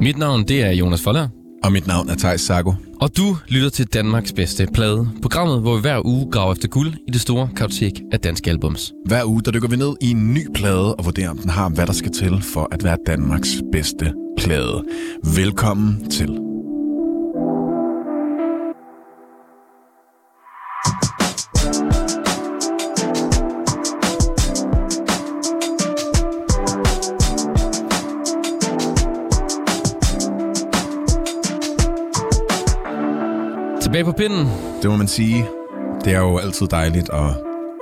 Mit navn det er Jonas Foller, Og mit navn er Thijs Sago. og du lytter til Danmarks bedste plade. Programmet, hvor vi hver uge graver efter guld i det store kartotek af danske albums. Hver uge der dykker vi ned i en ny plade og vurderer, om den har, hvad der skal til for at være Danmarks bedste plade. Velkommen til. Tilbage på pinden. Det må man sige. Det er jo altid dejligt at,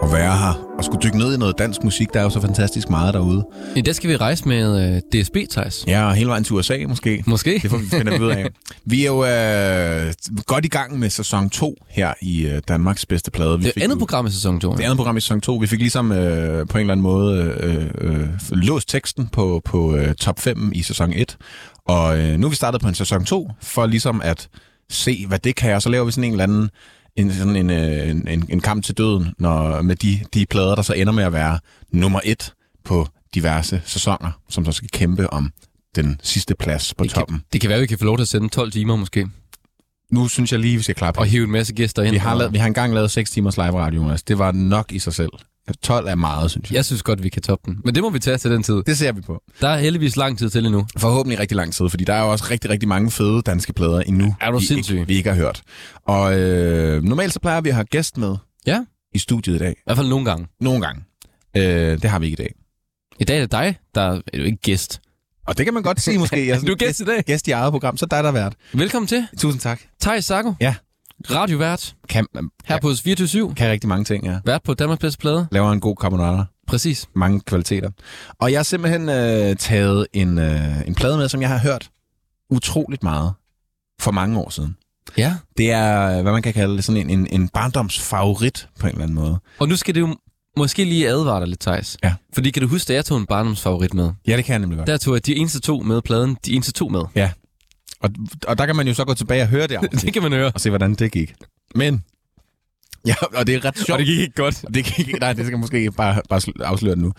at være her og skulle dykke ned i noget dansk musik. Der er jo så fantastisk meget derude. I dag skal vi rejse med øh, DSB, Thijs. Ja, og hele vejen til USA måske. Måske. Det får vi finde ud af. Vi er jo øh, godt i gang med sæson 2 her i øh, Danmarks bedste plade. Vi Det fik er andet jo- program i sæson 2. Det andet program i sæson 2. Vi fik ligesom øh, på en eller anden måde øh, øh, låst teksten på, på øh, top 5 i sæson 1. Og øh, nu er vi startet på en sæson 2, for ligesom at se, hvad det kan. Og så laver vi sådan en eller anden en, sådan en, øh, en, en, en kamp til døden når, med de, de plader, der så ender med at være nummer 1 på diverse sæsoner, som så skal kæmpe om den sidste plads på det, toppen. kan, det kan være, vi kan få lov til at sende 12 timer måske. Nu synes jeg lige, vi skal klappe. Og hive en masse gæster ind. Vi har, lavet, vi har engang lavet 6 timers live radio, Jonas. Det var nok i sig selv. 12 er meget, synes jeg. Jeg synes godt, vi kan toppe den. Men det må vi tage til den tid. Det ser vi på. Der er heldigvis lang tid til endnu. Forhåbentlig rigtig lang tid, fordi der er jo også rigtig, rigtig mange fede danske plader endnu, Er du vi, sindssyg? ikke, vi ikke har hørt. Og øh, normalt så plejer vi at have gæst med Ja, i studiet i dag. i hvert fald nogle gange. Nogle gange. Øh, det har vi ikke i dag. I dag er det dig, der er jo ikke gæst. Og det kan man godt sige måske. Jeg Du er gæst i dag. Gæst i eget program, så er dig, der er vært. Velkommen til. Tusind tak. Thijs Sago. Ja. Radiovært. Kan, Her på 24 kan rigtig mange ting, ja. Vært på Danmarks bedste plade. Laver en god carbonara. Præcis. mange kvaliteter. Og jeg har simpelthen øh, taget en, øh, en plade med, som jeg har hørt utroligt meget for mange år siden. Ja. Det er, hvad man kan kalde sådan en, en, en barndomsfavorit på en eller anden måde. Og nu skal det jo måske lige advare dig lidt, Thijs. Ja. Fordi kan du huske, at jeg tog en barndomsfavorit med? Ja, det kan jeg nemlig godt. Der tog jeg de eneste to med pladen, de eneste to med. Ja. Og, og der kan man jo så gå tilbage og høre det afsnit, det kan man høre. og se, hvordan det gik. Men, ja, og det er ret sjovt. Og det gik ikke godt. Det gik, nej, det skal måske bare, bare sl- afsløre det nu.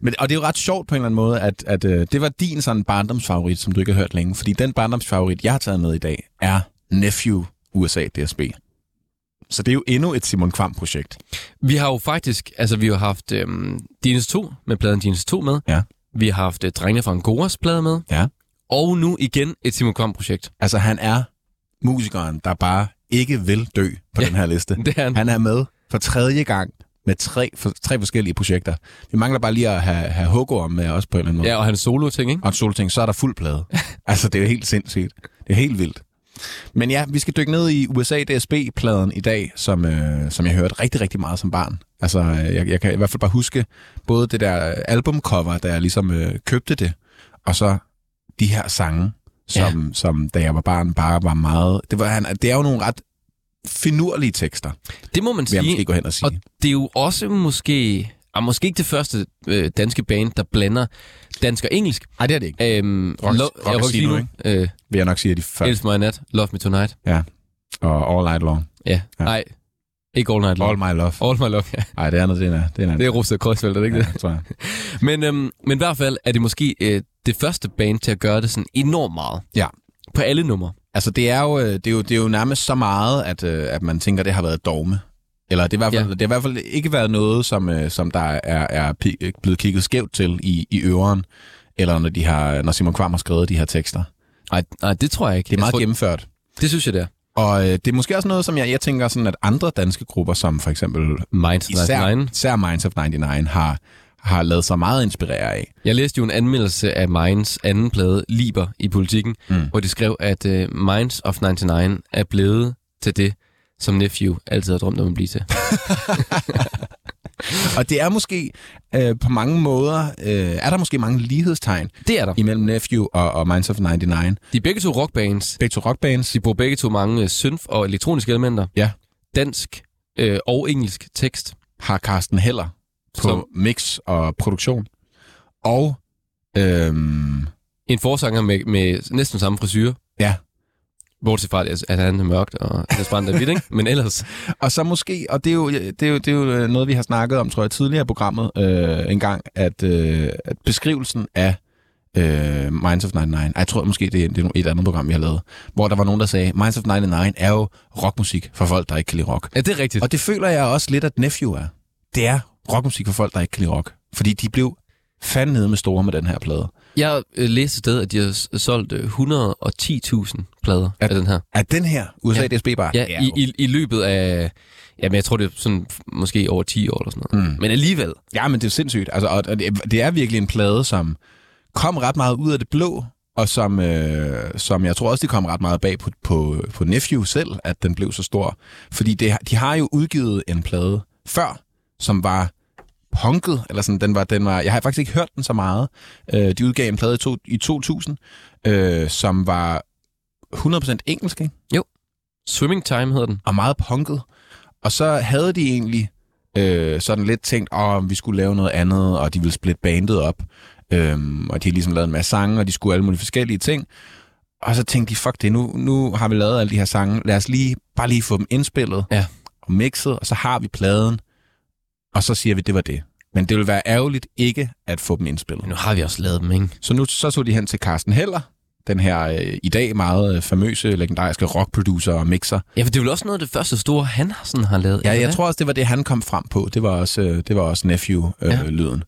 Men, og det er jo ret sjovt på en eller anden måde, at, at øh, det var din sådan barndomsfavorit, som du ikke har hørt længe. Fordi den barndomsfavorit, jeg har taget med i dag, er Nephew USA DSB. Så det er jo endnu et Simon Kvam-projekt. Vi har jo faktisk, altså vi har haft øhm, eneste to med pladen de eneste to med. Ja. Vi har haft øh, Drengene fra Angoras plade med. Ja. Og nu igen et Simon Kvam-projekt. Altså, han er musikeren, der bare ikke vil dø på Ja. den her liste. Det er han. Han er med for tredje gang med tre, for, tre forskellige projekter. Vi mangler bare lige at have, have om med os på en eller anden måde. Ja, og hans solo-ting, ikke? og en solting, så er der fuld plade. altså, det er jo helt sindssygt. Det er helt vildt. Men ja, vi skal dykke ned i USA DSB-pladen i dag, som, øh, som jeg hørte rigtig, rigtig meget som barn. Altså, øh, jeg, jeg kan i hvert fald bare huske både det der albumcover, da jeg ligesom øh, købte det, og så de her sange, som, ja. som da jeg var barn bare var meget... Det, var, han, det er jo nogle ret finurlige tekster, Det må man vil jeg sige. måske gå hen og sige. Og det er jo også måske... Og måske ikke det første øh, danske band, der blander dansk og engelsk. Nej, det er det ikke. Øhm, Rock- Lo- Rock ja, Rock Casino, øh, Vil jeg nok sige, at de første. Elsk mig nat, Love Me Tonight. Og All Night Long. Ja, Ja. ja. nej, ikke All Night Long. All My Love. All My Love, ja. Nej, det andet, det er, det er, Det er Rosted Kreuzfeldt, er det ikke ja, det? tror jeg. Men, øhm, men i hvert fald er det måske øh, det første band til at gøre det sådan enormt meget. Ja. På alle numre. Altså, det er jo, øh, det er jo, det er jo nærmest så meget, at, øh, at man tænker, at det har været dogme. Eller det, er i hvert fald, Ja. det har i hvert fald ikke været noget, som, øh, som der er, er blevet kigget skævt til i, i øveren, eller når, de har, når Simon Kvam har skrevet de her tekster. Nej, nej, det tror jeg ikke. Det er Jeg meget tror, gennemført. Det synes jeg, det er. Og øh, det er måske også noget, som jeg, jeg tænker, sådan, at andre danske grupper, som for eksempel Minds især, 99. især Minds of 99, har, har lavet sig meget inspirere af. Jeg læste jo en anmeldelse af Minds anden plade, Liber, i politikken, Mm. hvor de skrev, at uh, Minds of 99 er blevet til det, som Nephew altid har drømt om at blive til. Og det er måske øh, på mange måder, øh, er der måske mange lighedstegn Det er der. imellem Nephew og, og Minds of 99. De er begge to rockbands. Begge to rockbands. De bruger begge to mange øh, synth- og elektroniske elementer. Ja. Dansk øh, og engelsk tekst. har Carsten Heller på Som- mix og produktion. Og øhm, En forsanger med, med næsten samme frisyr. ja, Bortset fra, at han er mørkt og det er hvidt, ikke? Men ellers... og så måske, og det er jo, det er jo, det er jo noget, vi har snakket om, tror jeg, tidligere i programmet øh, en gang, at, øh, at beskrivelsen af øh, Minds of 99. Ej, Jeg tror måske, det er, det er et andet program, vi har lavet. Hvor der var nogen, der sagde, Minds of 99 er jo rockmusik for folk, der ikke kan lide rock. Ja, det er rigtigt. Og det føler jeg også lidt, at Nephew er. Det er rockmusik for folk, der ikke kan lide rock. Fordi de blev fandme med store med den her plade. Jeg øh, læste et sted, at de har solgt øh, 110.000 plader At- af den her. Er den her USA Ja. DSB bare? Ja, i, i, i løbet af... Jamen, jeg tror, det er sådan måske over 10 år eller sådan noget. Mm. Men alligevel. Ja, men det er sindssygt. Altså, og, og det, det er virkelig en plade, som kom ret meget ud af det blå, og som, øh, som jeg tror også, det kom ret meget bag på, på, på Nephew selv, at den blev så stor. Fordi det, de har jo udgivet en plade før, som var punket, eller sådan, den var, den var, jeg har faktisk ikke hørt den så meget. Øh, de udgav en plade i, to, i 2000, øh, som var 100% engelsk, ikke? Swimming Time hedder den. og meget punket. Og så havde de egentlig øh, sådan lidt tænkt, om vi skulle lave noget andet, og de ville splitte bandet op. Øhm, og de har ligesom lavet en masse sange, og de skulle alle mulige forskellige ting. Og så tænkte de, fuck det, nu, nu har vi lavet alle de her sange. Lad os lige, bare lige få dem indspillet Ja. og mixet, og så har vi pladen. Og så siger vi, det var det. Men det ville være ærgerligt ikke at få dem indspillet. Men nu har vi også lavet dem, ikke? Så nu så tog de hen til Carsten Heller, den her øh, i dag meget øh, famøse, legendariske rockproducer og mixer, Ja, for det er vel også noget af det første store, han har, sådan har lavet. Ja, jeg det? tror også, det var det, han kom frem på. Det var også, øh, det var også Ja. Nephew-lyden.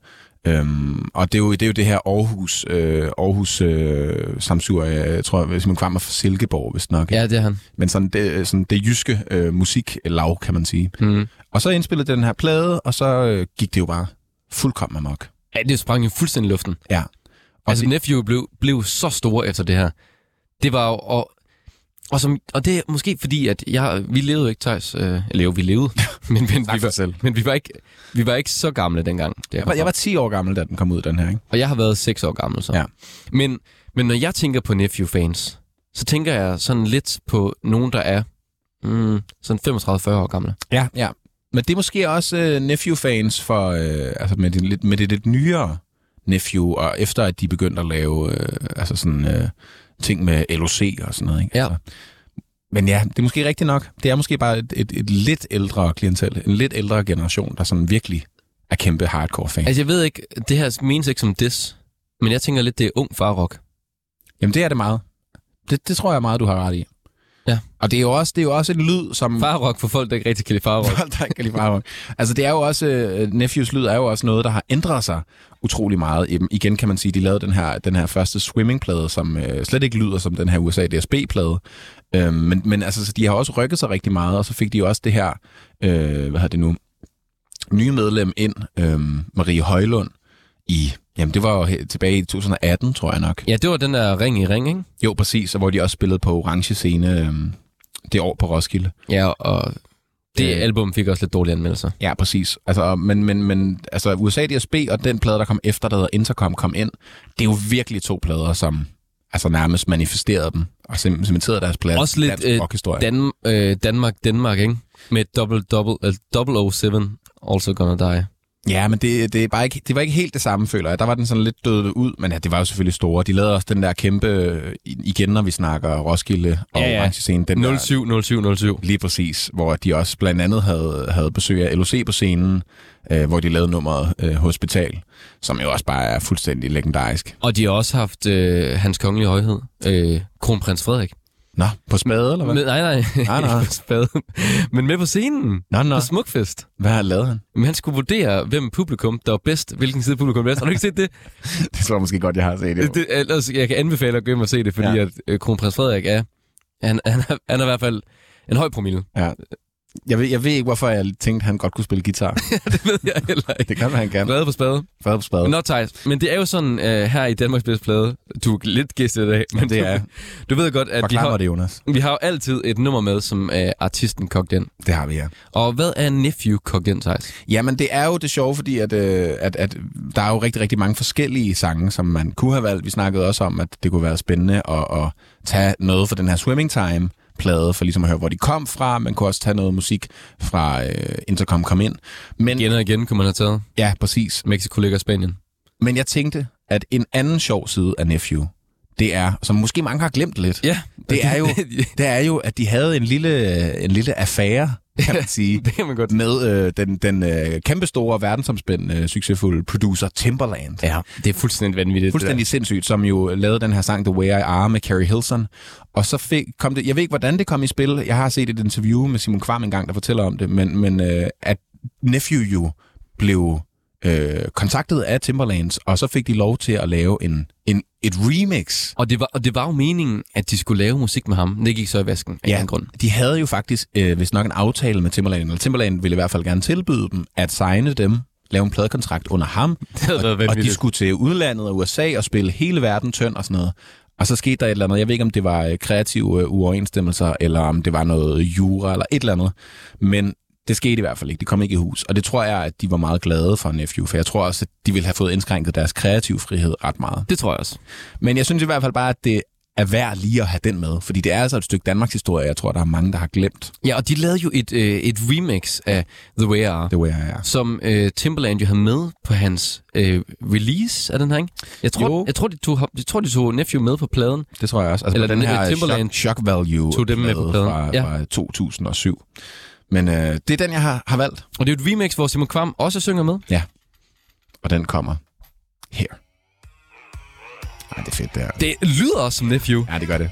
Øhm, og det er, jo, det er jo det her Aarhus, øh, Aarhus øh, Samsur, jeg tror, hvis man kommer fra Silkeborg, hvis nok. Ja, det er han. Men sådan det, sådan det jyske øh, musiklav, kan man sige. Mm. Og så indspillede den her plade, og så øh, gik det jo bare fuldkommen amok. Ja, det sprang jo fuldstændig i luften. Ja. Og Altså, det- Nephew blev, blev så stor efter det her. Det var jo... Og, og, som, og det er måske fordi, at jeg, vi levede jo ikke, Thijs. Øh, eller jo, vi levede. men, men, vi var, selv. men vi var, ikke, vi var ikke så gamle dengang. Det Jeg var, jeg var 10 år gammel, da den kom ud, den her. Ikke? Og jeg har været 6 år gammel så. Ja. Men, men når jeg tænker på Nephew-fans, så tænker jeg sådan lidt på nogen, der er mm, sådan 35-40 år gamle. Ja, ja. Men det er måske også øh, Nephew-fans for, øh, altså med det, lidt, med det lidt nyere Nephew, og efter at de begyndte at lave øh, altså sådan, øh, ting med LOC og sådan noget. Ikke? Ja. Altså, men ja, det er måske rigtigt nok. Det er måske bare et, et, et lidt ældre klientel, en lidt ældre generation, der sådan virkelig er kæmpe hardcore fan. Altså jeg ved ikke, det her menes ikke som diss, men jeg tænker lidt, det er ung farrock. Jamen det er det meget. Det, det tror jeg meget, du har ret i. Ja. Og det er jo også, det er jo også en lyd, som... Farrock for folk, der ikke rigtig kan lide farrock. Folk, der ikke kan lide farrock. Altså, det er jo også, uh, Nephews lyd er jo også noget, der har ændret sig utrolig meget. Jamen, igen kan man sige, de lavede den her, den her første swimmingplade, som uh, slet ikke lyder som den her USA DSB-plade. Uh, men, men altså, så de har også rykket sig rigtig meget, og så fik de også det her, uh, hvad hedder det nu, nye medlem ind, uh, Marie Højlund, i, jamen det var jo tilbage i 2018, tror jeg nok. Ja, det var den der ring i ring, ikke? Jo, præcis, og hvor de også spillede på Orange Scene øh, det år på Roskilde. Ja, og det Øh. album fik også lidt dårlige anmeldelser. Ja, præcis. Altså, men, men, men altså, USA DSB og den plade, der kom efter, der hedder Intercom, kom ind. Det er jo virkelig to plader, som altså, nærmest manifesterede dem og cementerede deres plads. Også lidt, øh. Dan, øh, Danmark, Danmark, ikke? Med double, double, uh, 007, Also Gonna Die. Ja, men det, det, er bare ikke, det var ikke helt det samme, føler jeg. Der var den sådan lidt død ud, men ja, det var jo selvfølgelig store. De lavede også den der kæmpe, øh, igen når vi snakker Roskilde og Ja, ja. Orange Scene, den der, 07, 07, 07. Lige præcis, hvor de også blandt andet havde, havde besøg af LOC på scenen, øh, hvor de lavede nummeret øh, Hospital, som jo også bare er fuldstændig legendarisk. Og de har også haft øh, hans kongelige højhed, øh, kronprins Frederik. Nå, på smade, eller hvad? Med, nej, nej. Nej, nej. På spade. Men med på scenen. Nå, nå. På Smukfest. Hvad har lavet han? Men han skulle vurdere, hvem publikum, der var bedst, hvilken side publikum var bedst. Har du ikke set det? Det tror jeg måske godt, jeg har set. det, det ellers, jeg kan anbefale at gå ind og se det, fordi ja. at øh, kronprins Frederik er, han, han, er, han er i hvert fald en høj promille. Ja. Jeg ved, jeg ved ikke, hvorfor jeg tænkte, at han godt kunne spille guitar. det ved jeg heller ikke. det kan han kan. Glade på spade. Fad på spade. Nå, Thijs, men det er jo sådan uh, her i Danmarks bedste plade, du er lidt gæstet i dag, men det er- du, ved godt, at vi Forklar har, mig det, Jonas. vi har jo altid et nummer med, som uh, artisten kogt ind. Det har vi, ja. Og hvad er Nephew kogt ind, Thijs? Jamen, det er jo det sjove, fordi at, øh, at, at der er jo rigtig, rigtig mange forskellige sange, som man kunne have valgt. Vi snakkede også om, at det kunne være spændende at, at tage noget fra den her Swimming Time plade, for ligesom at høre, hvor de kom fra. Man kunne også tage noget musik fra øh, Intercom Kom Ind. Men, Igen og igen kunne man have taget ja, præcis. Mexico ligger Spanien. Men jeg tænkte, at en anden sjov side af Nephew, det er, som måske mange har glemt lidt, Ja. det er jo, det er jo at de havde en lille, en lille affære kan man sige. det kan man godt. Med øh, den, den øh, kæmpestore, verdensomspændende, øh, succesfulde producer Timberland. Ja, det er fuldstændig vanvittigt. Fuldstændig sindssygt, som jo lavede den her sang The Way I Are med Carrie Hilson. Og så fik, kom det, jeg ved ikke, hvordan det kom i spil. Jeg har set et interview med Simon Kvam engang, der fortæller om det, men, men øh, at Nephew jo blev øh, kontaktet af Timberlands, og så fik de lov til at lave en, en, et remix. Og det, var, og det var jo meningen, at de skulle lave musik med ham. Det gik så i vasken af Ja, en grund. de havde jo faktisk, øh, hvis nok en aftale med Timberland, eller Timberland ville i hvert fald gerne tilbyde dem, at signe dem, lave en pladekontrakt under ham, Det været og de skulle til udlandet og USA og spille hele verden tynd og sådan noget. Og så skete der et eller andet. Jeg ved ikke, om det var øh, kreative øh, uoverensstemmelser, eller om det var noget jura, eller et eller andet. Men det skete i hvert fald ikke. Det kom ikke i hus. Og det tror jeg, at de var meget glade for Nephew, for jeg tror også, at de ville have fået indskrænket deres kreative frihed ret meget. Det tror jeg også. Men jeg synes i hvert fald bare, at det er værd lige at have den med, fordi det er altså et stykke Danmarks historie, jeg tror, der er mange, der har glemt Ja, og de lavede jo et, øh, et remix af The Way I Are. The Way I Are. som øh, Timberland jo havde med på hans øh, release af den her, ikke? Jeg tror, Jo. jeg tror, de tog, jeg tror, de tog Nephew med på pladen. Det tror jeg også. Altså Eller den den, her Timberland shock, shock Value tog dem med på plade pladen. fra, Ja. fra 2007. Men øh, det er den, jeg har, har valgt, Og det er jo et remix, hvor Simon Kvam også synger med. og den kommer her. Ej, det er fedt, det her. Det lyder også som Nephew. Ja, det gør det.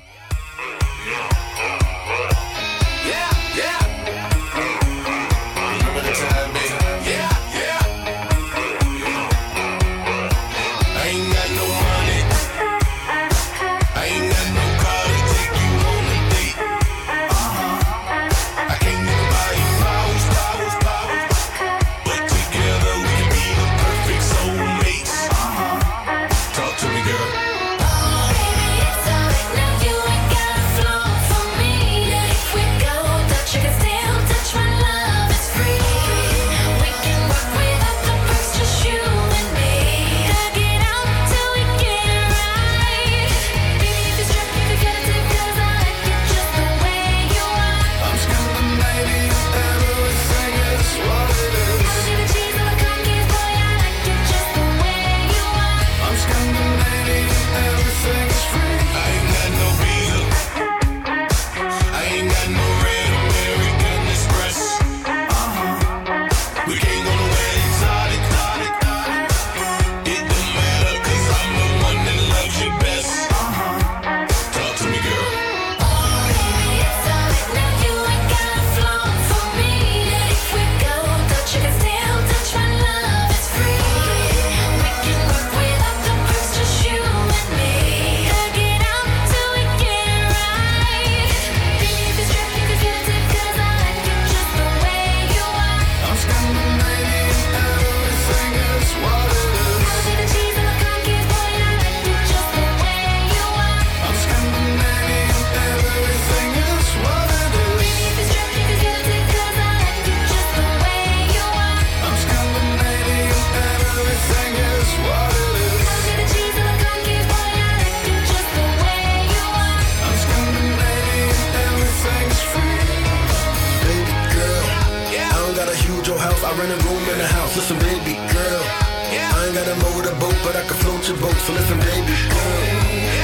Rent a room in the house. Listen, baby girl. I ain't got a motorboat, but I can float your boat. So listen, baby girl.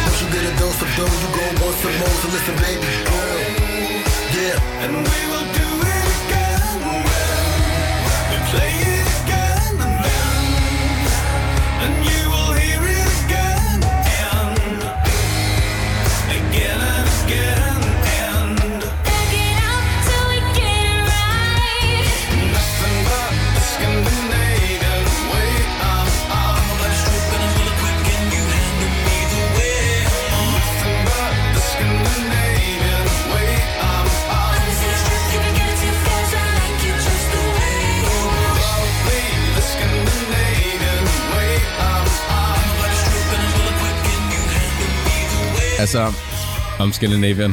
Once you get a dose of dough, you go want some more. So listen, baby girl. Yeah. And we will do it Altså, Om Scandinavian.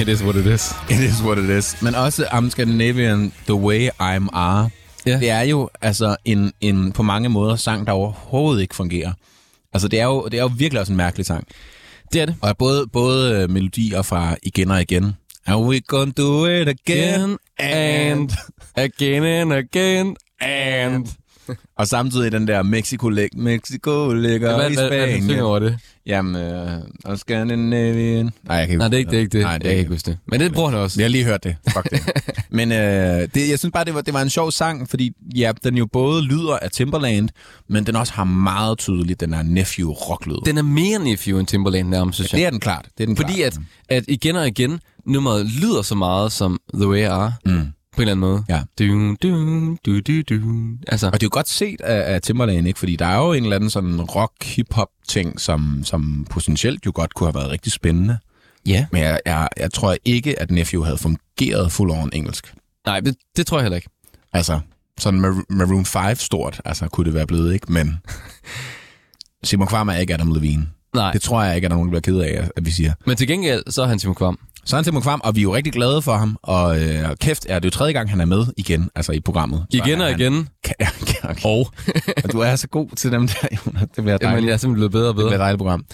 It is what it is. it is what it is. Men også I'm Scandinavian, The Way I'm Are. Ja. Det er jo altså en, en på mange måder sang, der overhovedet ikke fungerer. Altså, det er jo, det er jo virkelig også en mærkelig sang. Det er det. Og både, både øh, melodier fra igen og igen. And we gonna do it. Again and again and again and... Og samtidig den der Mexico, lig Mexico ligger Hvad, i hvad, hvad, hvad Spanien. over det? Jamen, øh, og Scandinavian. Nej, jeg kan ikke Nej, det er ikke det. Er ikke det. Nej, jeg det er kan ikke huske det. Men det bruger han også. Jeg har lige hørt det. Fuck det. Men øh, det, jeg synes bare, det var, det var en sjov sang, fordi ja, den jo både lyder af Timberland, men den også har meget tydeligt den her nephew rocklyd. Den er mere Nephew end Timberland nærmest, synes jeg. Det er den klart. Det er den Fordi klart. at, at igen og igen, nummeret lyder så meget som The Way I Are, Mm. På en eller anden måde. Ja. Du, du, du, du, du. Altså, Og det er jo godt set af, af Timberland, ikke? Fordi der er jo en eller anden sådan rock-hip-hop-ting, som, som potentielt jo godt kunne have været rigtig spændende. ja. Men jeg, jeg, jeg tror ikke, at Nephew havde fungeret full on engelsk. Nej, det, det tror jeg heller ikke. Altså, sådan Mar- Maroon 5 stort, altså kunne det være blevet, ikke? Men Simon Kvam er ikke Adam Levine. Nej, Det tror jeg ikke, at der er nogen, der bliver ked af, at vi siger. men til gengæld, så er han Simon Kvam. Så er han Simon Kvam, og vi er jo rigtig glade for ham. Og øh, kæft, er det jo tredje gang, han er med igen, altså i programmet. Så Igen er og han- igen. Ja, okay. Og, Og du er så god til dem der, Jonas. Det bliver jamen, dejligt. jeg er simpelthen blevet bedre og Det bliver bedre. et dejligt program.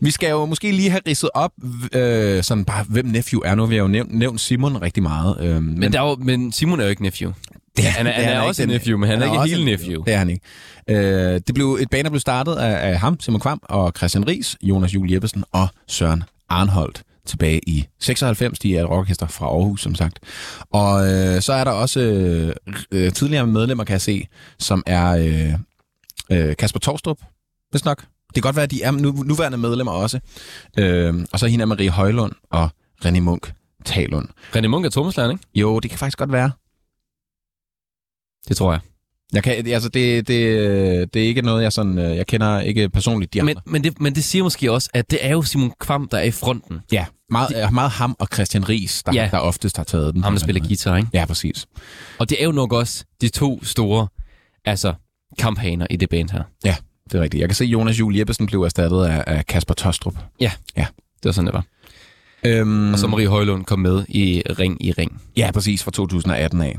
Vi skal jo måske lige have ridset op, øh, sådan bare, hvem Nephew er. Nu har vi jo nævnt, nævnt Simon rigtig meget. Øh, men, Men, der er jo, men Simon er jo ikke Nephew. det, han er- han er ikke også en nephew, men han er ikke også hele nephew. Det er han ikke. Øh, det blev, et band, der blev startet af, af ham, Simon Kvam, og Christian Ries, Jonas Juel Jeppesen og Søren Arnholdt tilbage i 96. De er et rockorkester fra Aarhus, som sagt. Og øh, så er der også øh, øh, tidligere medlemmer, kan jeg se, som er øh, øh, Kasper Torstrup, hvis nok. Det kan godt være, at de er nu, nuværende medlemmer også. Øh, og så hende er Marie Højlund og René Munk Talund. René Munk er trommeslageren, ikke? Jo, det kan faktisk godt være. Det tror jeg. Jeg kan, altså det, det, det er ikke noget, jeg sådan, øh, jeg kender ikke personligt de Men, andre. men, det, men det siger måske også, at det er jo Simon Kvam, der er i fronten. Ja, meget, de, meget ham og Christian Ries, der, Ja. der oftest har taget den. Ham, der spiller guitar, ikke? Ja, præcis. Og det er jo nok også de to store, altså, kamphaner i det band her. Ja, det er rigtigt. Jeg kan se, at Jonas Juel Jeppesen blev erstattet af, af Kasper Tostrup. Det var sådan, det var. Øhm, Og så Marie Højlund kom med i Ring i Ring. Ja, præcis, fra 2018 af.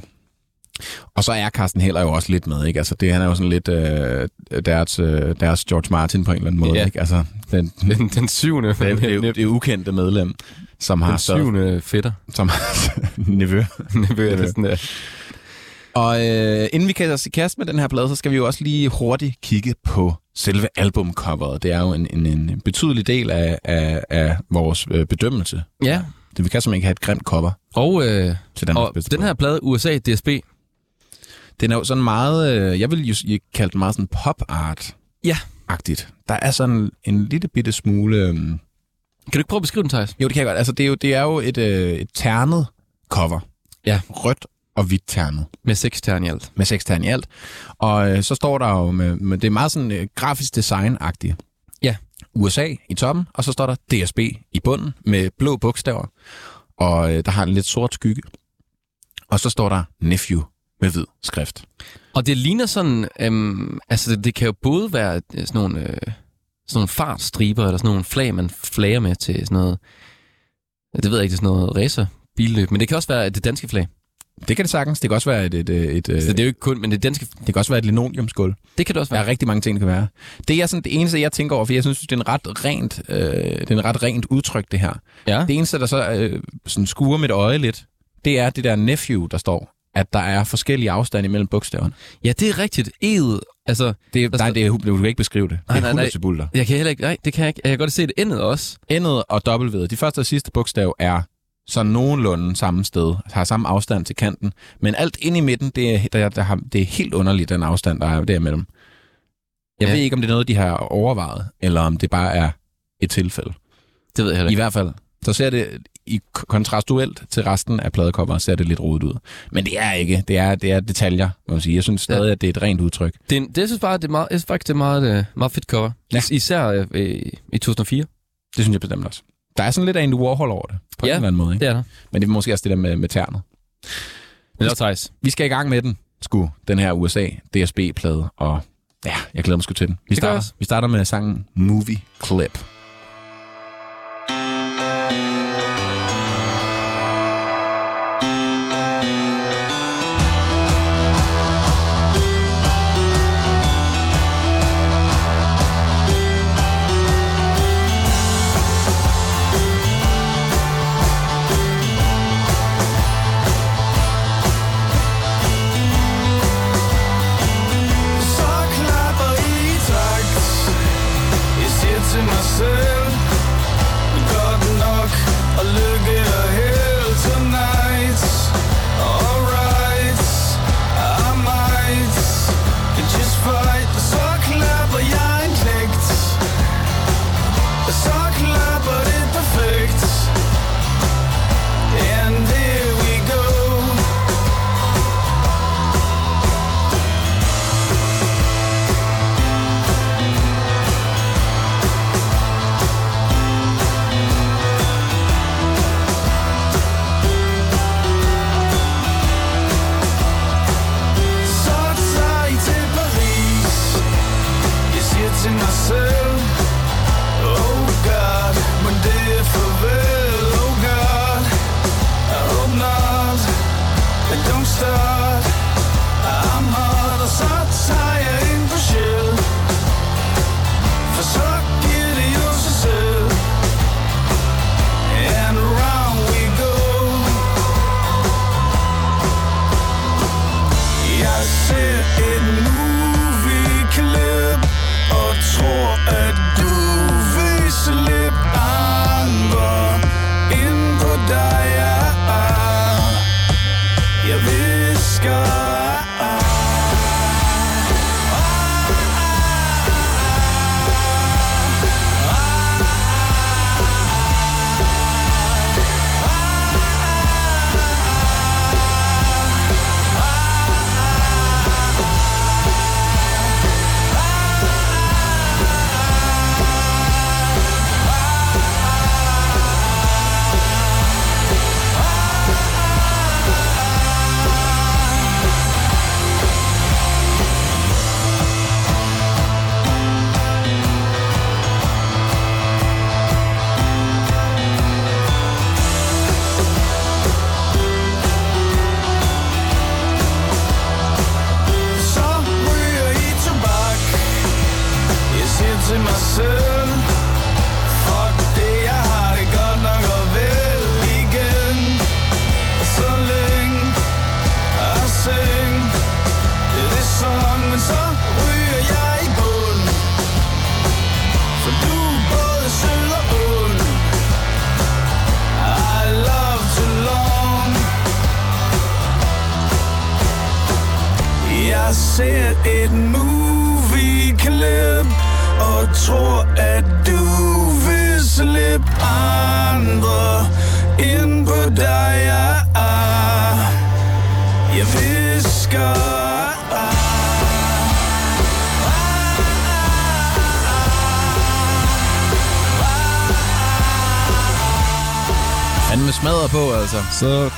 Og så er Carsten Heller jo også lidt med, ikke? Altså, det, han er jo sådan lidt øh, deres, øh, deres George Martin på en eller anden måde, Ja. ikke? Altså, den, det, Den, den syvende, det, er, det, det er ukendte medlem, som har den syvende fætter. som har nevø. Nevø er det sådan der. Og øh, inden vi kan os i kast med den her plade, så skal vi jo også lige hurtigt kigge på selve albumcoveret. Det er jo en, en, en betydelig del af, af, af vores øh, bedømmelse. Ja, Det vi kan simpelthen ikke have et grimt cover og, øh, til Danmarks og den her plade, USA DSB, Den er jo sådan meget, øh, jeg vil jo kalde den meget sådan pop art Ja. agtigt. Der er sådan en lille bitte smule... Øh, kan du ikke prøve at beskrive den, Thijs? jo, det kan jeg godt. Altså, det er jo, det er jo et, øh, et ternet cover. Ja. Rødt og hvidt ternet. Med seks tern i alt. Med seks tern i alt. Og øh, så står der jo med, med det er meget sådan øh, grafisk design-agtigt. Ja. USA i toppen, og så står der DSB i bunden med blå bogstaver. Og øh, der har en lidt sort skygge. Og så står der Nephew med hvid skrift. Og det ligner sådan, øhm, altså det, det kan jo både være øh, sådan nogle, øh, sådan nogle fartstriber, eller sådan nogle flag, man flager med til sådan noget, det ved jeg ikke, det er sådan noget racer, billøb, men det kan også være det danske flag. Det kan det sagtens. Det kan også være et, et, et, et, Så det er jo ikke kun, men det danske, det kan også være et linoleumsgulv. det kan det også Der være. er rigtig mange ting, det kan være. Det er sådan det eneste, jeg tænker over, for jeg synes, det er en ret rent, øh, det er en ret rent udtryk, det her. Ja. Det eneste, der så øh, sådan skuer mit øje lidt, det er det der nephew, der står, at der er forskellige afstande imellem bogstaverne. Ja, det er rigtigt. E'et, altså, Det, Der nej, det er, du kan ikke beskrive det. Nej, det nej, er nej. hullersebulter. jeg kan heller ikke, nej, det kan jeg ikke. Jeg kan godt se det endet også. N'et og W'et, de første og sidste bogstav er så nogenlunde samme sted, har samme afstand til kanten, men alt ind i midten, det er, der, der har, det er helt underligt, den afstand, der er derimellem. Jeg Ja. ved ikke, om det er noget, de har overvejet, eller om det bare er et tilfælde. Det ved jeg heller I ikke. hvert fald, så ser det i kontrastuelt til resten af pladecoveret, ser det lidt rodet ud. Men det er ikke. Det er, det er detaljer, må man sige. Jeg synes stadig, Ja. at det er et rent udtryk. Det, er det synes bare, det er meget, jeg faktisk, det er meget, øh, meget fedt cover. Ja. Is- Især øh, i 2004. Det synes jeg bestemt også. Der er sådan lidt af en Warhol over det, på Ja, en eller anden måde. Ikke? Det er der. Men det er måske også det der med, med ternet. Men også Thijs. Vi skal i gang med den, sku, den her USA DSB-plade, og ja, jeg glæder mig sgu til den. Vi Det starter, vi starter med sangen Movie Clip.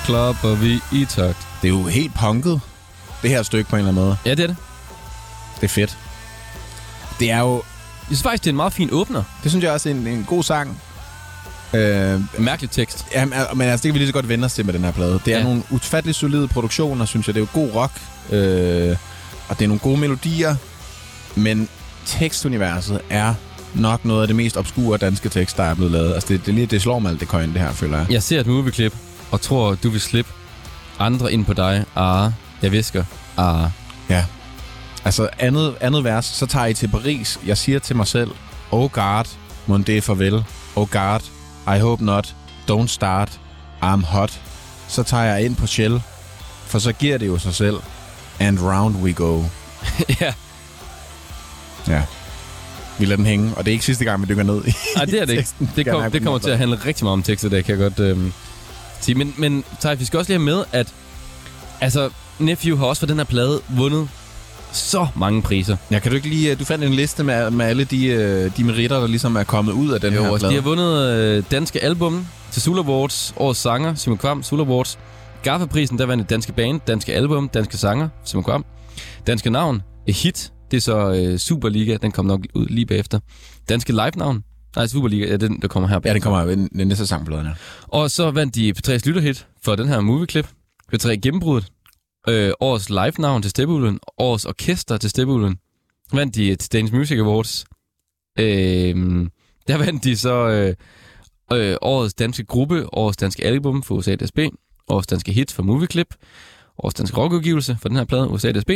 Klapper vi i takt. Det er jo helt punket, det her stykke på en eller anden måde. Ja, det er det. Det er fedt. Det er jo, Jeg synes faktisk, det er en meget fin åbner. det synes jeg også er en, en god sang. Øh, mærkelig tekst. ja, men altså, det kan vi lige så godt vende os til med den her plade. Det er Ja. nogle ufatteligt solide produktioner, synes jeg. Det er jo god rock, øh, og det er nogle gode melodier, men tekstuniverset er nok noget af det mest obskure danske tekst, der er blevet lavet. Altså, det, det, det, det slår mig alt det køjen, det her, føler jeg. Jeg ser et movieklip og tror, du vil slippe andre ind på dig. Ah, jeg visker. Ah. Ja. Altså, andet, andet vers, så tager I til Paris. Jeg siger til mig selv, oh God, må det er farvel. Oh God, I hope not. Don't start. I'm hot. Så tager jeg ind på Shell, for så giver det jo sig selv. And round we go. ja, Ja. Vi lader den hænge, og det er ikke sidste gang, vi dykker ned i Ej, det er det ikke. Det, kom, det kommer til at handle rigtig meget om tekster, det kan jeg godt øhm, sige. Men, men Thijs, vi skal også lige have med, at altså, Nephew har også for den her plade vundet så mange priser. Ja, kan du ikke lige... øh, Du fandt en liste med, med alle de, øh, de meritter, der ligesom er kommet ud af den Jo, her altså, plade. de har vundet øh, danske album til Sula Awards, årets sanger, Simon Kvam, Sula Awards. Gaffa-prisen, der vandt danske band, danske album, danske sanger, Simon Kvam. Danske navn, et hit, det er så øh, Superliga, den kom nok ud lige bagefter. Danske live-navn, nej, Superliga, ja, den der kommer her. Ja, den kommer den næste sang på. Og så vandt de P3's lytterhit for den her movieklip. P3 gennembruddet. Øh, årets live-navn til Steppeulven. Årets orkester til Steppeulven. Vandt de til Danish Music Awards. Øh, der vandt de så øh, øh, årets danske gruppe, årets danske album for USA DSB, årets danske hit for Movieklip, årets danske rockudgivelse for den her plade, USA DSB,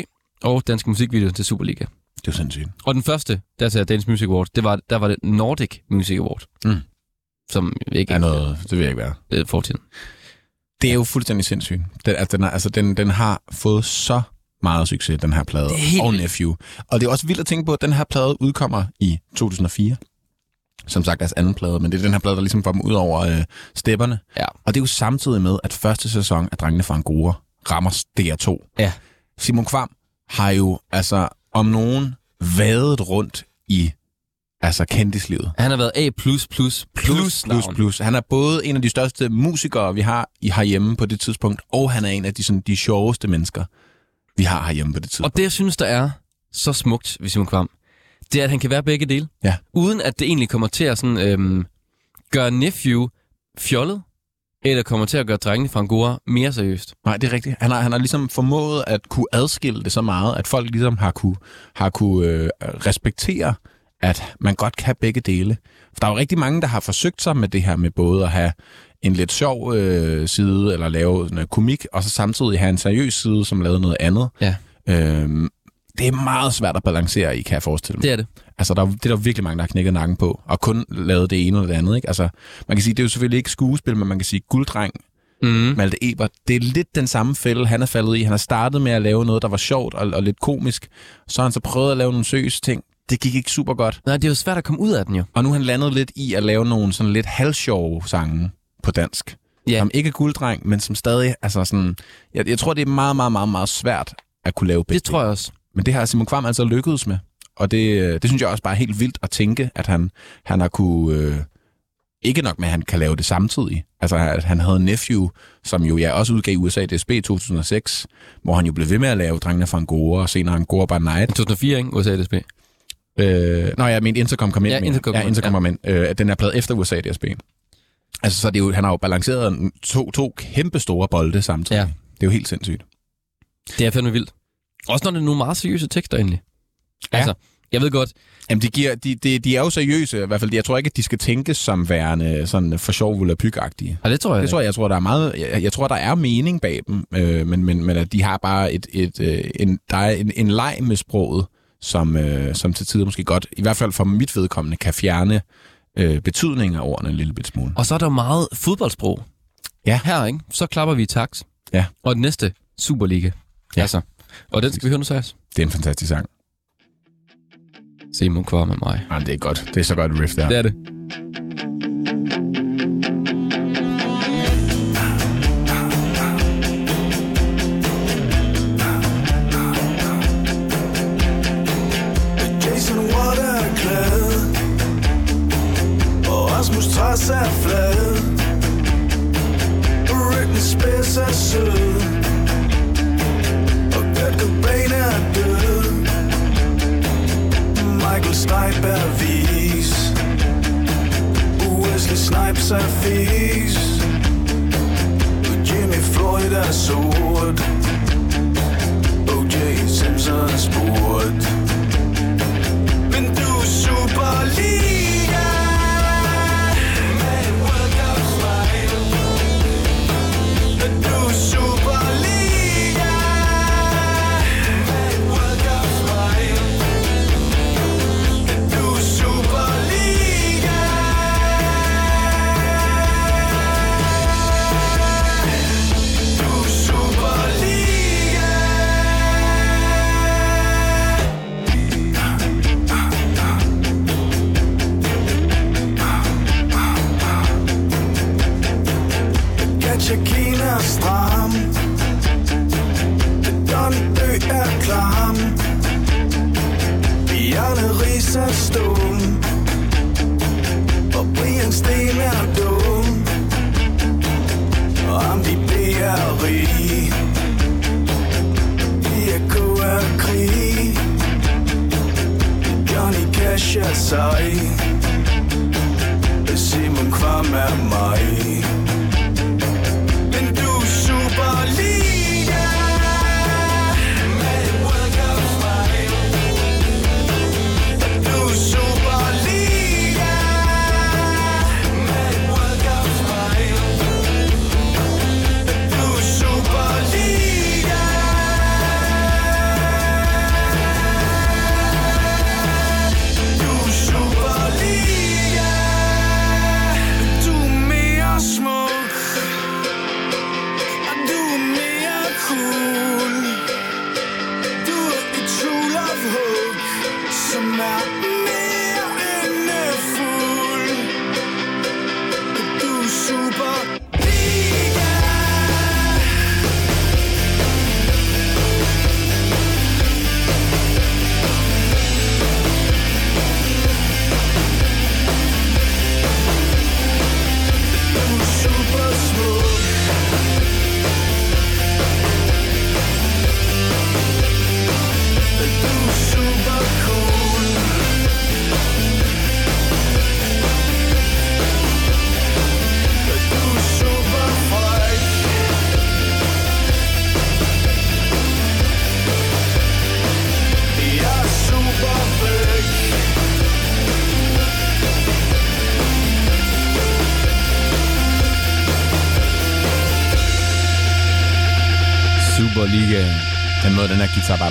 og danske musikvideo til Superliga. Det er sindssygt. Og den første, der til Danish Music Award, det var, der var det Nordic Music Award. Mm. Som ikke Er noget, det vil jeg ikke være. er fortiden. Det er jo fuldstændig sindssygt. Den, altså, den, er, altså, den, den har fået så meget succes, den her plade. Det helt og. Nephew. Og det er også vildt at tænke på, at den her plade udkommer i 2004. Som sagt deres anden plade, men det er den her plade, der ligesom får dem ud over øh, stepperne. Ja. Og det er jo samtidig med, at første sæson af Drengene fra Angora rammer DR2. Ja. Simon Kvam har jo altså om nogen vadet rundt i altså kendislivet. Han har været A++++++++++++++++++++++++++++++++++++++++++ plus, plus, plus. Han er både en af de største musikere, vi har i herhjemme på det tidspunkt, og han er en af de, sådan, de sjoveste mennesker, vi har herhjemme på det tidspunkt. Og det, jeg synes, der er så smukt ved Simon Kvam, det er, at han kan være begge dele. Ja. Uden at det egentlig kommer til at sådan, øhm, gøre Nephew fjollet, eller kommer til at gøre drengene fra Angora mere seriøst. Nej, det er rigtigt. Han har, han har ligesom formået at kunne adskille det så meget, at folk ligesom har kunne, har kunne øh, respektere, at man godt kan begge dele. For der er jo rigtig mange, der har forsøgt sig med det her med både at have en lidt sjov øh, side, eller lave noget komik, og så samtidig have en seriøs side, som lavede noget andet. Ja. Øhm, det er meget svært at balancere i, kan jeg forestille mig. Det er det. Altså, der, er- det er der virkelig mange, der har knækket nakken på, og kun lavet det ene eller det andet. Ikke? Altså, man kan sige, det er jo selvfølgelig ikke skuespil, men man kan sige, Gulddreng, Mm. Malte Ebert, det er lidt den samme fælde, han er faldet i. Han har startet med at lave noget, der var sjovt og, og lidt komisk. Så har han så prøvet at lave nogle seriøse ting. Det gik ikke super godt. Nej, det er jo svært at komme ud af den jo. Og nu er han landet lidt i at lave nogle sådan lidt halvsjove sange på dansk. Ja. Som ikke er gulddreng, men som stadig, altså sådan... Jeg, jeg tror, det er meget, meget, meget, meget svært at kunne lave begge Det tror jeg også. Men det har Simon Kvam altså lykkedes med. Og det, øh, det synes jeg også bare er helt vildt at tænke, at han, han har kunne... Øh, ikke nok med, at han kan lave det samtidig. Altså, at han havde Nephew, som jo ja, også udgav USA DSB i 2006, hvor han jo blev ved med at lave Drengene fra Angora, og senere Angora by Night. 2004, ikke? USA DSB. Øh, nå, jeg mente Intercom kom ind. Ja, mener jeg. Intercom kom ja, ind, Intercom ja. Øh, den er plade efter USA DSB. Altså, så er det jo, han har jo balanceret to, to kæmpe store bolde samtidig. Ja. Det er jo helt sindssygt. Det er fandme vildt. Også når det er nogle meget seriøse tekster egentlig. Ja. Altså, jeg ved godt, Jamen, de, giver, de, de, de er jo seriøse, i hvert fald. Jeg tror ikke, at de skal tænkes som værende sådan for sjov eller pygagtige. ja, det tror jeg. Det tror jeg, jeg tror, der er meget, jeg, jeg tror, der er mening bag dem, øh, men, men, men at de har bare et, et, øh, en, der er en, en leg med sproget, som, øh, som til tider måske godt, i hvert fald for mit vedkommende, kan fjerne øh, betydningen af ordene en lille bit smule. Og så er der meget fodboldsprog. Ja. Her, ikke? Så klapper vi i takt. Ja. Og den næste, Superliga. Ja. Altså, Og den skal vi høre nu, Sejs. Det er en fantastisk sang. Simon Kvar med mig. Ja, det er godt. Det er så godt et riff der. Det er det. Jason Watt er glad Og Rasmus Trass er Snipes er fis Jimmy Floyd er sort O.J. Simpson er sig. Simon Kvam er mig.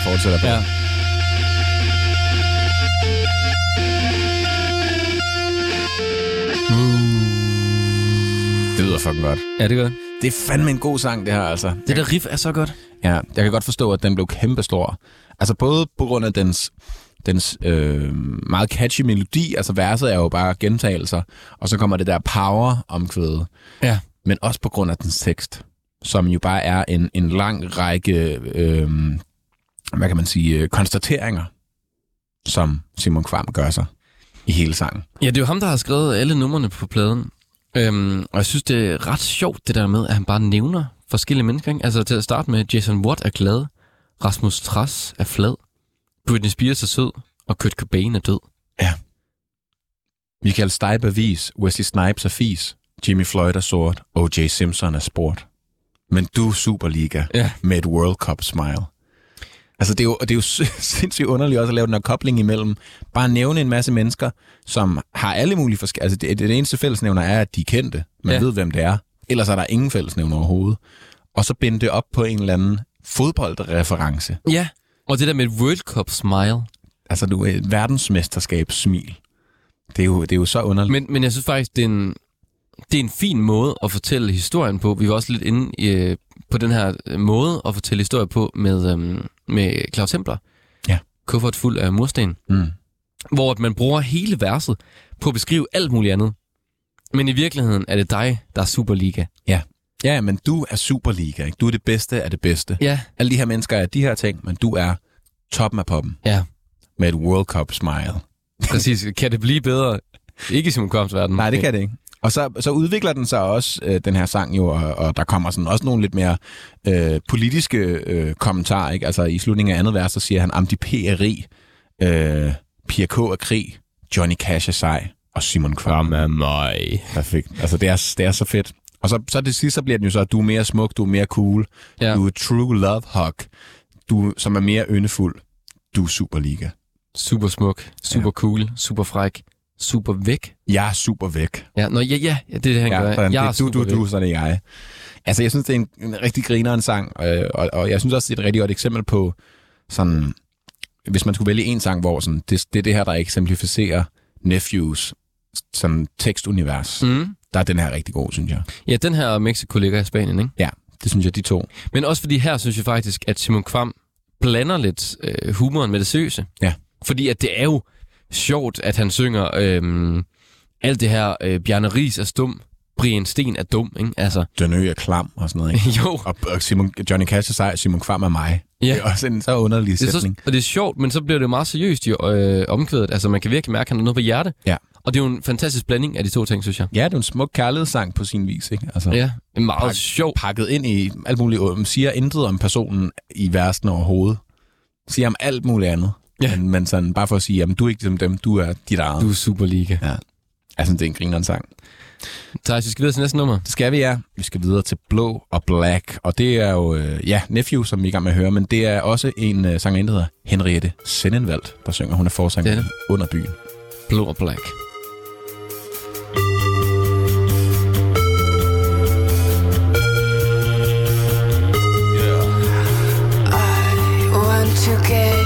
Fortsætter på. Ja. Det lyder fucking godt. Ja, det gør Det er fandme en god sang, det her, altså. Det der riff er så godt. Ja, jeg kan godt forstå, at den blev kæmpestor. Altså både på grund af dens, dens øh, meget catchy melodi, altså verset er jo bare gentagelser, og så kommer det der power omkvædet, Ja. men også på grund af dens tekst, som jo bare er en, en lang række, øh, hvad kan man sige, øh, konstateringer, som Simon Kvam gør sig i hele sangen. Ja, det er jo ham, der har skrevet alle numrene på pladen. Øhm, og jeg synes, det er ret sjovt, det der med, at han bare nævner forskellige mennesker. Ikke? Altså til at starte med, Jason Watt er glad, Rasmus Trass er flad, Britney Spears er sød, og Kurt Cobain er død. Michael Stipe er vis, Wesley Snipes er fis, Jimmy Floyd er sort, O.J. Simpson er sport. Men du er Superliga Ja. med et World Cup smile. Altså, det er jo, det er jo sindssygt underligt også at lave den her kobling imellem. Bare nævne en masse mennesker, som har alle mulige forskellige... Altså, det, det eneste fællesnævner er, at de er kendte. Man Ja. ved, hvem det er. Ellers er der ingen fællesnævner overhovedet. Og så binde det op på en eller anden fodboldreference. Ja, og det der med et World Cup smile. Altså, du er et verdensmesterskabssmil. Det er jo, det er jo så underligt. Men, men jeg synes faktisk, det er, en, det er en fin måde at fortælle historien på. Vi var også lidt inde øh, på den her øh, måde at fortælle historie på med, øhm, med Claus Templer. Ja. Kuffert fuld af mursten. Mm. Hvor man bruger hele verset på at beskrive alt muligt andet. Men i virkeligheden er det dig, der er Superliga. Ja. Ja, men du er Superliga, ikke? Du er det bedste af det bedste. Ja. Alle de her mennesker er de her ting, men du er toppen af poppen Ja, med et World Cup smile. præcis. kan det blive bedre? Ikke i Simon Koms verden. Nej, det kan det ikke. Og så, så udvikler den sig også, øh, den her sang jo, og, og der kommer sådan også nogle lidt mere øh, politiske øh, kommentarer. Ikke? Altså i slutningen af andet vers, så siger han, Amdi P. er rig, øh, Pia K. er krig, Johnny Cash er sej, og Simon Kvam. med mig. Perfekt. Altså det er, det er så fedt. Og så, så det sidste, så bliver den jo så, at du er mere smuk, du er mere cool, Ja. du er true love hug, du som er mere yndefuld, du er Superliga. Super smuk, super cool, super fræk, super væk. Jeg er super væk. Ja, nå, ja, ja, det er det, han Ja, gør. sådan, Jeg er det, du, super du, du, væk. så er jeg. Altså, jeg synes, det er en, en rigtig grineren sang, øh, og, og jeg synes også, det er et rigtig godt eksempel på sådan, hvis man skulle vælge en sang, hvor sådan, det, det er det her, der eksemplificerer Nephews sådan tekstunivers. Mm. Der er den her rigtig god, synes jeg. Ja, den her Mexico ligger i Spanien, ikke? Ja, det synes jeg, de to. Men også fordi her synes jeg faktisk, at Simon Kvam blander lidt øh, humoren med det seriøse. Ja. Fordi at det er jo sjovt, at han synger øh, alt det her, øh, Bjarne Ries er stum, Brian Sten er dum, ikke? Altså, Den ø er klam og sådan noget, ikke? jo. Og, og Simon, Johnny Cash er sej, Simon Kvam er mig. Ja. Det er også en så underlig Det er sætning. så, og det er sjovt, men så bliver det meget seriøst i øh, omkvædet. Altså, man kan virkelig mærke, at han har noget på hjerte. Ja. Og det er jo en fantastisk blanding af de to ting, synes jeg. Ja, det er en smuk kærlighedssang på sin vis, ikke? Altså, Ja, en meget Pak- sjov. pakket ind i alt muligt. Man siger intet om personen i versen overhovedet. Siger om alt muligt andet. Ja. Men, men sådan, bare for at sige, jamen, du er ikke ligesom dem, du er dit eget. Du er Superliga. Ja. Altså, det er en grineren sang. Thijs, vi skal videre til næste nummer. Det skal vi, ja. Vi skal videre til Blå og Black. Og det er jo, øh, ja, Nephew, som vi er i gang med at høre. Men det er også en øh, sangerinde, der hedder Henriette Sennenvald, der synger. Hun er forsanger Det er det. under byen. Blå og black. I want to get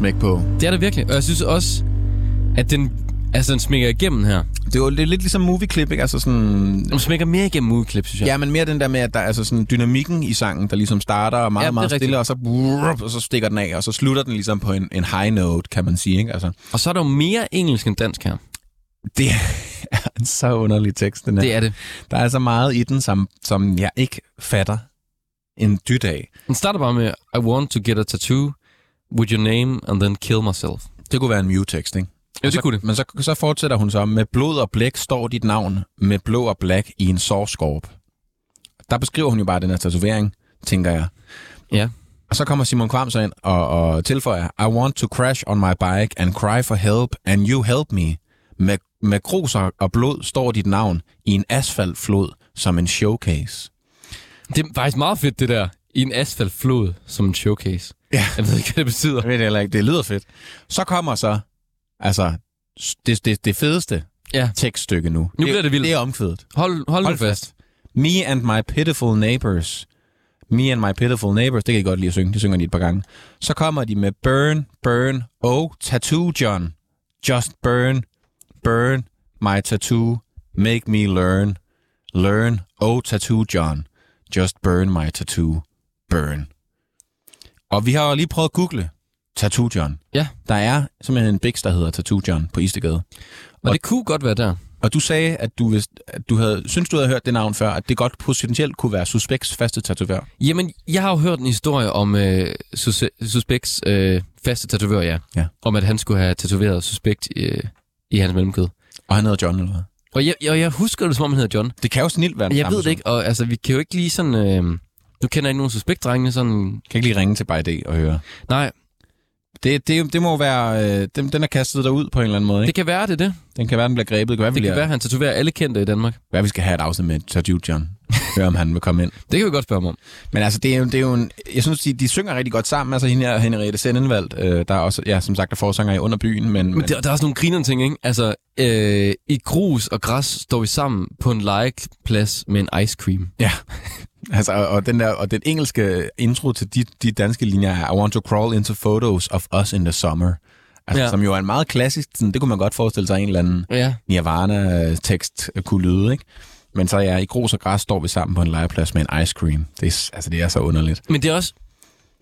smæk på. Det er det virkelig. Og jeg synes også, at den, altså, den smækker igennem her. Det er jo lidt, lidt ligesom movie-clip, ikke? Altså sådan... Den smækker mere igennem movieklip, synes jeg. Ja, men mere den der med, at der er altså sådan dynamikken i sangen, der ligesom starter meget, Ja, meget rigtigt. stille, og så, og så stikker den af, og så slutter den ligesom på en, en high note, kan man sige, ikke? Altså, Og så er der jo mere engelsk end dansk her. det er en så underlig tekst, den her. Det er det. Der er så meget i den, som, som jeg ikke fatter en dyt af. Den starter bare med, I want to get a tattoo with your name and then kill myself. Det kunne være en Mew-tekst, ikke? Jo, det så, kunne det. Men så, så fortsætter hun så, med blod og blæk står dit navn, med blå og black i en sårskorp. Der beskriver hun jo bare den her tatovering, tænker jeg. Ja. Og så kommer Simon Kvam så ind og, og tilføjer, I want to crash on my bike and cry for help, and you help me. Med, med grus og blod står dit navn i en asfaltflod som en showcase. Det er faktisk meget fedt, det der. I en asfaltflod som en showcase. Ja. Jeg ved ikke, hvad det betyder. Jeg ved det heller ikke, det lyder fedt. Så kommer så, altså, det, det, det fedeste Ja. tekststykke nu. Nu bliver det vildt. Det er omkvædet. Hold, hold, Hold nu fast. Me and my pitiful neighbors. Me and my pitiful neighbors. Det kan I godt lide at synge. Det synger de et par gange. Så kommer de med burn, burn, oh, tattoo John. Just burn, burn my tattoo. Make me learn, learn, oh, tattoo John. Just burn my tattoo. Burn. Og vi har jo lige prøvet at google Tattoo John. Ja. Der er simpelthen en biks, der hedder Tattoo John på Istegade. Og det kunne godt være der. Og du sagde, at du, vidste, at du havde, synes, du havde hørt det navn før, at det godt potentielt kunne være Suspects faste tatovør. Jamen, jeg har jo hørt en historie om øh, sus- Suspects øh, faste tatovør, ja. Ja. Om at han skulle have tatoveret Suspect øh, i hans mellemkød. Og han hedder John, eller hvad? Og jeg, jeg, jeg husker det, som om han hedder John. Det kan jo snilt være Jeg ved det ikke, og altså, vi kan jo ikke lige sådan... Øh, nu kender ikke nogen Suspect-drengene sådan... Kan ikke lige ringe til By Day og høre. Nej, Det, det, det må være... Øh, den, den er kastet derud på en eller anden måde, det ikke? kan være, det det. Den kan være, den bliver grebet. Det kan være, vi, Det kan bliver, være, han tatoverer alle kendte i Danmark. være, vi skal have et afsnit med John. Høre, om han vil komme ind. Det kan vi godt spørge om. Men altså, det er jo, det er jo en, jeg synes, de, de synger rigtig godt sammen. Altså, hende her, Henriette Sendenvald, øh, der er også, ja, som sagt, der forsanger i Under Byen, men, men Men der, der er også nogle grinerende ting, ikke? Altså, øh, i grus og græs står vi sammen på en legeplads med en ice cream. Ja, altså, og, den der, og den engelske intro til de, de danske linjer er I want to crawl into photos of us in the summer. Altså, ja. Som jo er en meget klassisk, sådan, det kunne man godt forestille sig en eller anden Ja. Nirvana-tekst kunne lyde, ikke? Men så ja, i grus og græs står vi sammen på en legeplads med en ice cream. Det er, altså, det er så underligt. Men det er også...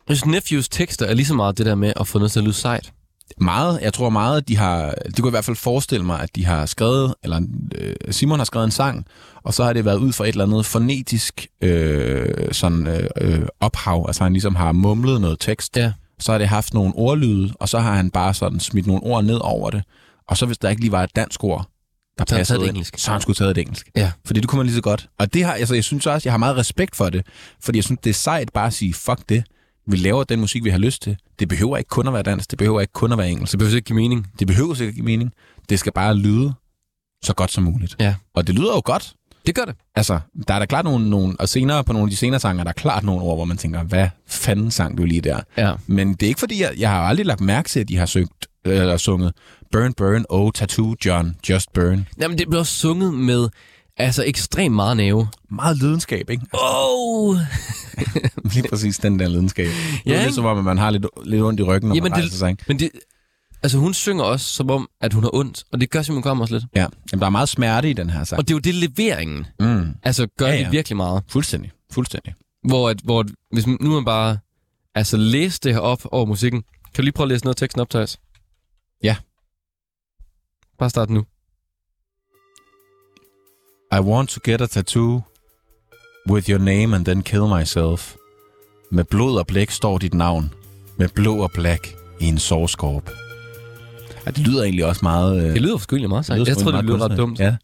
Jeg synes, Nephews tekster er lige så meget det der med at få noget til at lyde sejt. Meget, jeg tror meget, de har, det kunne jeg i hvert fald forestille mig, at de har skrevet, eller øh, Simon har skrevet en sang, og så har det været ud fra et eller andet fonetisk øh, sådan, øh, øh, ophav, altså han ligesom har mumlet noget tekst, Ja. så har det haft nogle ordlyde, og så har han bare sådan smidt nogle ord ned over det, og så hvis der ikke lige var et dansk ord, der Så passede taget et ind, engelsk. så han skulle taget et engelsk. Ja. Fordi det kunne man lige så godt. Og det har, altså, jeg synes også, jeg har meget respekt for det, fordi jeg synes, det er sejt bare at sige, fuck det, vi laver den musik, vi har lyst til. Det behøver ikke kun at være dansk, det behøver ikke kun at være engelsk. Det behøver ikke give mening. Det behøver ikke give mening. Det skal bare lyde så godt som muligt. Ja. Og det lyder jo godt. Det gør det. Altså, der er der klart nogle, nogle, og senere på nogle af de senere sange, er der klart nogle ord, hvor man tænker, hvad fanden sang du lige der? Ja. Men det er ikke fordi, jeg, jeg har aldrig lagt mærke til, at de har søgt, eller sunget Burn, burn, oh, tattoo, John, just burn. Jamen, det bliver også sunget med altså ekstremt meget næve. Meget lidenskab, ikke? Oh! Lige præcis den der lidenskab. Ja, det er lidt som om, at man har lidt, lidt ondt i ryggen, når Jamen, man det- rejser sig, ikke? Men det... Altså, hun synger også som om, at hun har ondt. Og det gør Simon Kvam også lidt. Ja. Jamen, der er meget smerte i den her sang. Og det er jo det leveringen. Mm. Altså, gør ja, Ja, det virkelig meget. Fuldstændig. Fuldstændig. Hvor, at, hvor at, hvis man, nu man bare altså, læse det her op over musikken. Kan du lige prøve at læse noget af teksten op, Thijs? Ja. Bare start nu. I want to get a tattoo with your name and then kill myself. Med blod og blæk står dit navn. Med blå og black i en sårskorp. Ja, det lyder egentlig også meget... Øh, Det lyder forskyldelig meget lyder Jeg tror, det lyder ret dumt. Ja.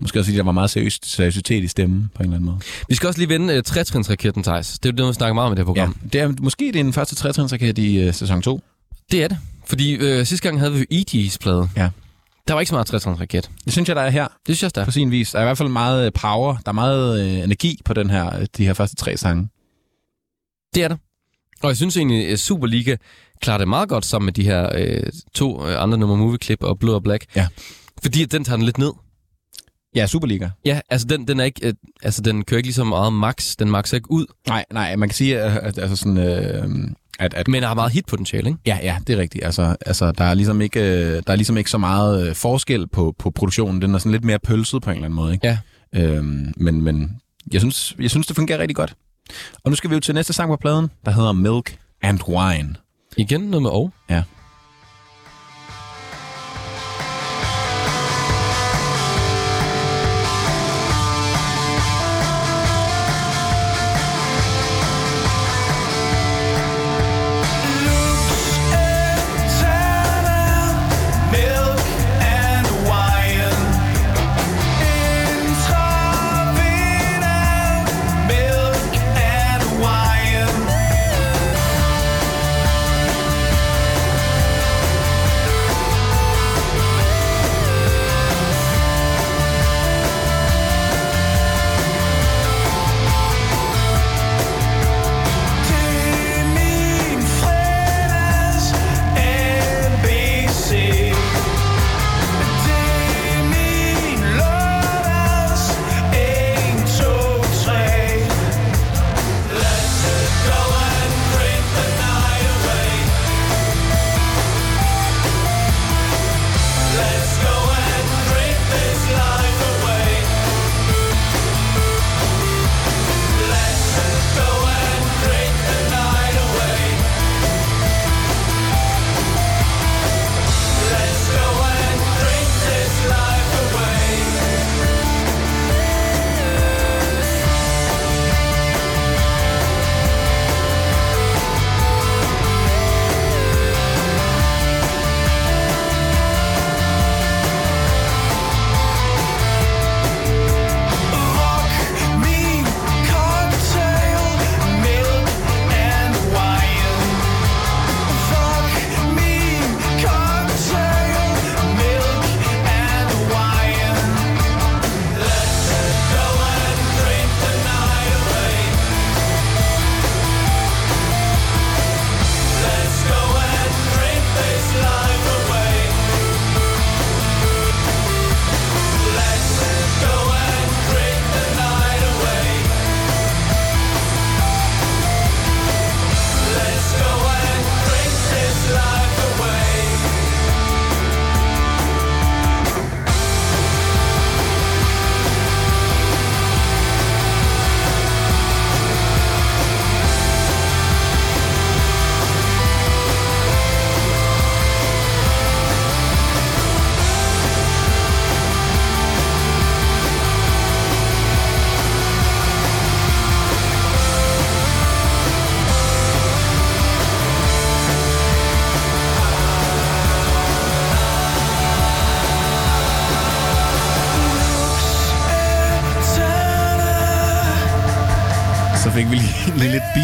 Måske også, fordi der var meget seriøst, seriøsitet i stemmen på en eller anden måde. Vi skal også lige vende uh, trætrinsraketten, Thijs. Det er jo det, vi snakker meget om i det her Ja, program. det er, måske det er den første trætrinsraket i uh, sæson 2. Det er det. Fordi øh, sidste gang havde vi jo E.G.'s plade. Ja. Der var ikke så meget trætrinsraket. Det synes jeg, der er her Det synes jeg der er. på sin vis. Der er i hvert fald meget øh, power. Der er meget øh, energi på den her, øh, de her første tre sange. Det er det. Og jeg synes egentlig, at Superliga klarer det meget godt sammen med de her øh, to øh, andre nummer Movie Clip og Blue og Black. Ja. Fordi at den tager den lidt ned. Ja, Superliga. Ja, altså den, den er ikke, øh, altså den kører ikke lige så meget max. Den maxer ikke ud. Nej, nej, man kan sige, at, at altså sådan, øh, At, at, Men har meget hitpotentiale, ikke? ja, ja, det er rigtigt. Altså, altså der, er ligesom ikke, øh, der er ligesom ikke så meget øh, forskel på, på produktionen. Den er sådan lidt mere pølset på en eller anden måde. Ikke? Ja. Øhm, men men jeg, synes, jeg synes, det fungerer rigtig godt. Og nu skal vi jo til næste sang på pladen, der hedder Milk and Wine. Igen noget med og. Ja.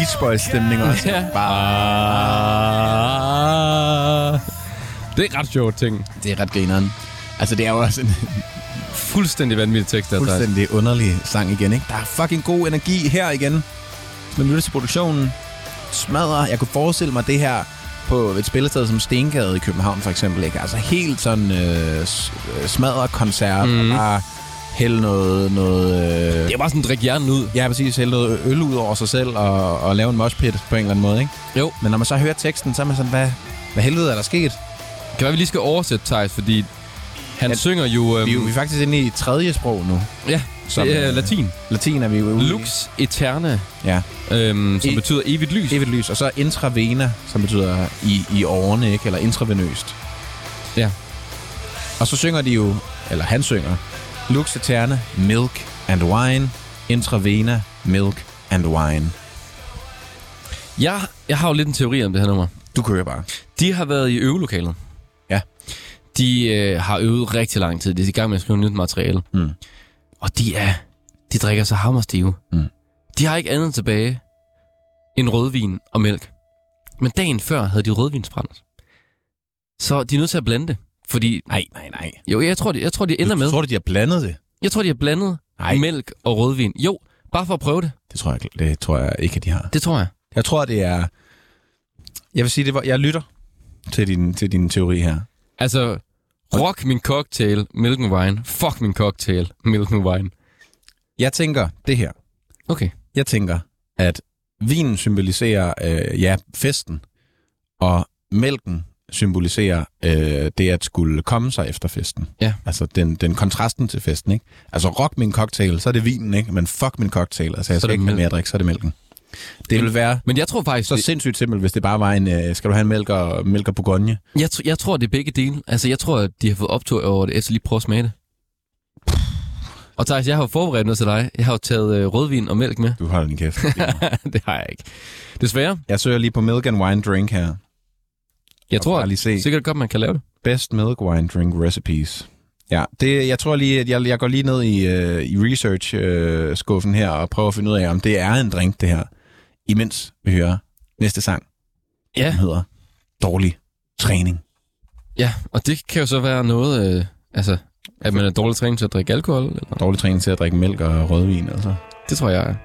Beach Boys stemning også. Ja. Bare, Det er ret sjovt ting. det er ret grineren. Altså, det er jo også en Fuldstændig vanvittig tekst, der er fuldstændig underlig sang igen, ikke? Der er fucking god energi her igen. Man lytter til produktionen, smadrer. Jeg kunne forestille mig det her på et spillested som Stengade i København, for eksempel. Ikke? Altså helt sådan øh, øh, smadret koncert, mm. og bare hælde noget... noget øh, Det er bare sådan, drik hjernen ud. Ja, præcis. Hælde noget øl ud over sig selv og, og lave en moshpit på en eller anden måde, ikke? Jo. Men når man så hører teksten, så er man sådan, hvad, hvad helvede er der sket? Kan være, vi lige skal oversætte, Thijs, fordi han Ja, synger jo... Øhm, Vi, vi er faktisk inde i tredje sprog nu. ja, som, det er øh, latin. Latin er vi jo ude. Lux eterna, Ja. øhm, som E- betyder evigt lys. Evigt lys. Og så intravena, som betyder i, i årene, ikke? Eller intravenøst. Ja. Og så synger de jo, eller han synger, Lux Eterna, Milk and Wine, Intravena, Milk and Wine. Jeg, jeg har jo lidt en teori om det her nummer. Du kører bare. De har været i øvelokalet. Ja. De øh, har øvet rigtig lang tid. De er i gang med at skrive nyt materiale. Mm. Og de er... De drikker så hammerstive. Mm. De har ikke andet tilbage end rødvin og mælk. Men dagen før havde de rødvinsbrændt. Så de er nødt til at blande det. Fordi, Nej, nej, nej. jo, jeg tror, de, jeg tror, de ender med. Tror du, de har blandet det? Jeg tror, de har blandet Nej. mælk og rødvin. Jo, bare for at prøve det. Det tror jeg, det tror jeg ikke, at de har. Det tror jeg. Jeg tror, det er... Jeg vil sige, det var, jeg lytter til din, til din teori her. Altså, rock min cocktail, milk and wine. Fuck min cocktail, milk and wine. Jeg tænker det her. Okay. Jeg tænker, at vinen symboliserer, øh, ja, festen. Og mælken symboliserer øh, det at skulle komme sig efter festen. Ja. Altså den, den kontrasten til festen, ikke? Altså rock min cocktail, så er det vinen, ikke? Men fuck min cocktail, altså jeg Så er skal ikke have mere drik, så er det mælken. Det vil være Men jeg tror faktisk, så det, sindssygt simpelt, hvis det bare var en, øh, skal du have en mælk og, mælk og bourgogne? jeg, tr- jeg tror, det er begge dele. Altså, jeg tror, at de har fået optur over det, efter lige prøve at smage det. Og Thijs, jeg har jo forberedt noget til dig. Jeg har jo taget øh, rødvin og mælk med. Du holder din kæft. det har jeg ikke. Desværre. jeg søger lige på milk and wine drink her. Jeg tror lige se. sikkert godt, man kan lave det. Best milk wine drink recipes. Ja, det, jeg tror lige, at jeg, jeg går lige ned i, uh, i research-skuffen her og prøver at finde ud af, om det er en drink, det her. Imens vi hører næste sang, Ja. som hedder Dårlig Træning. Ja, og det kan jo så være noget, øh, altså, at man er dårlig trænet til at drikke alkohol. Eller? Dårlig træning til at drikke mælk og rødvin, altså. Det tror jeg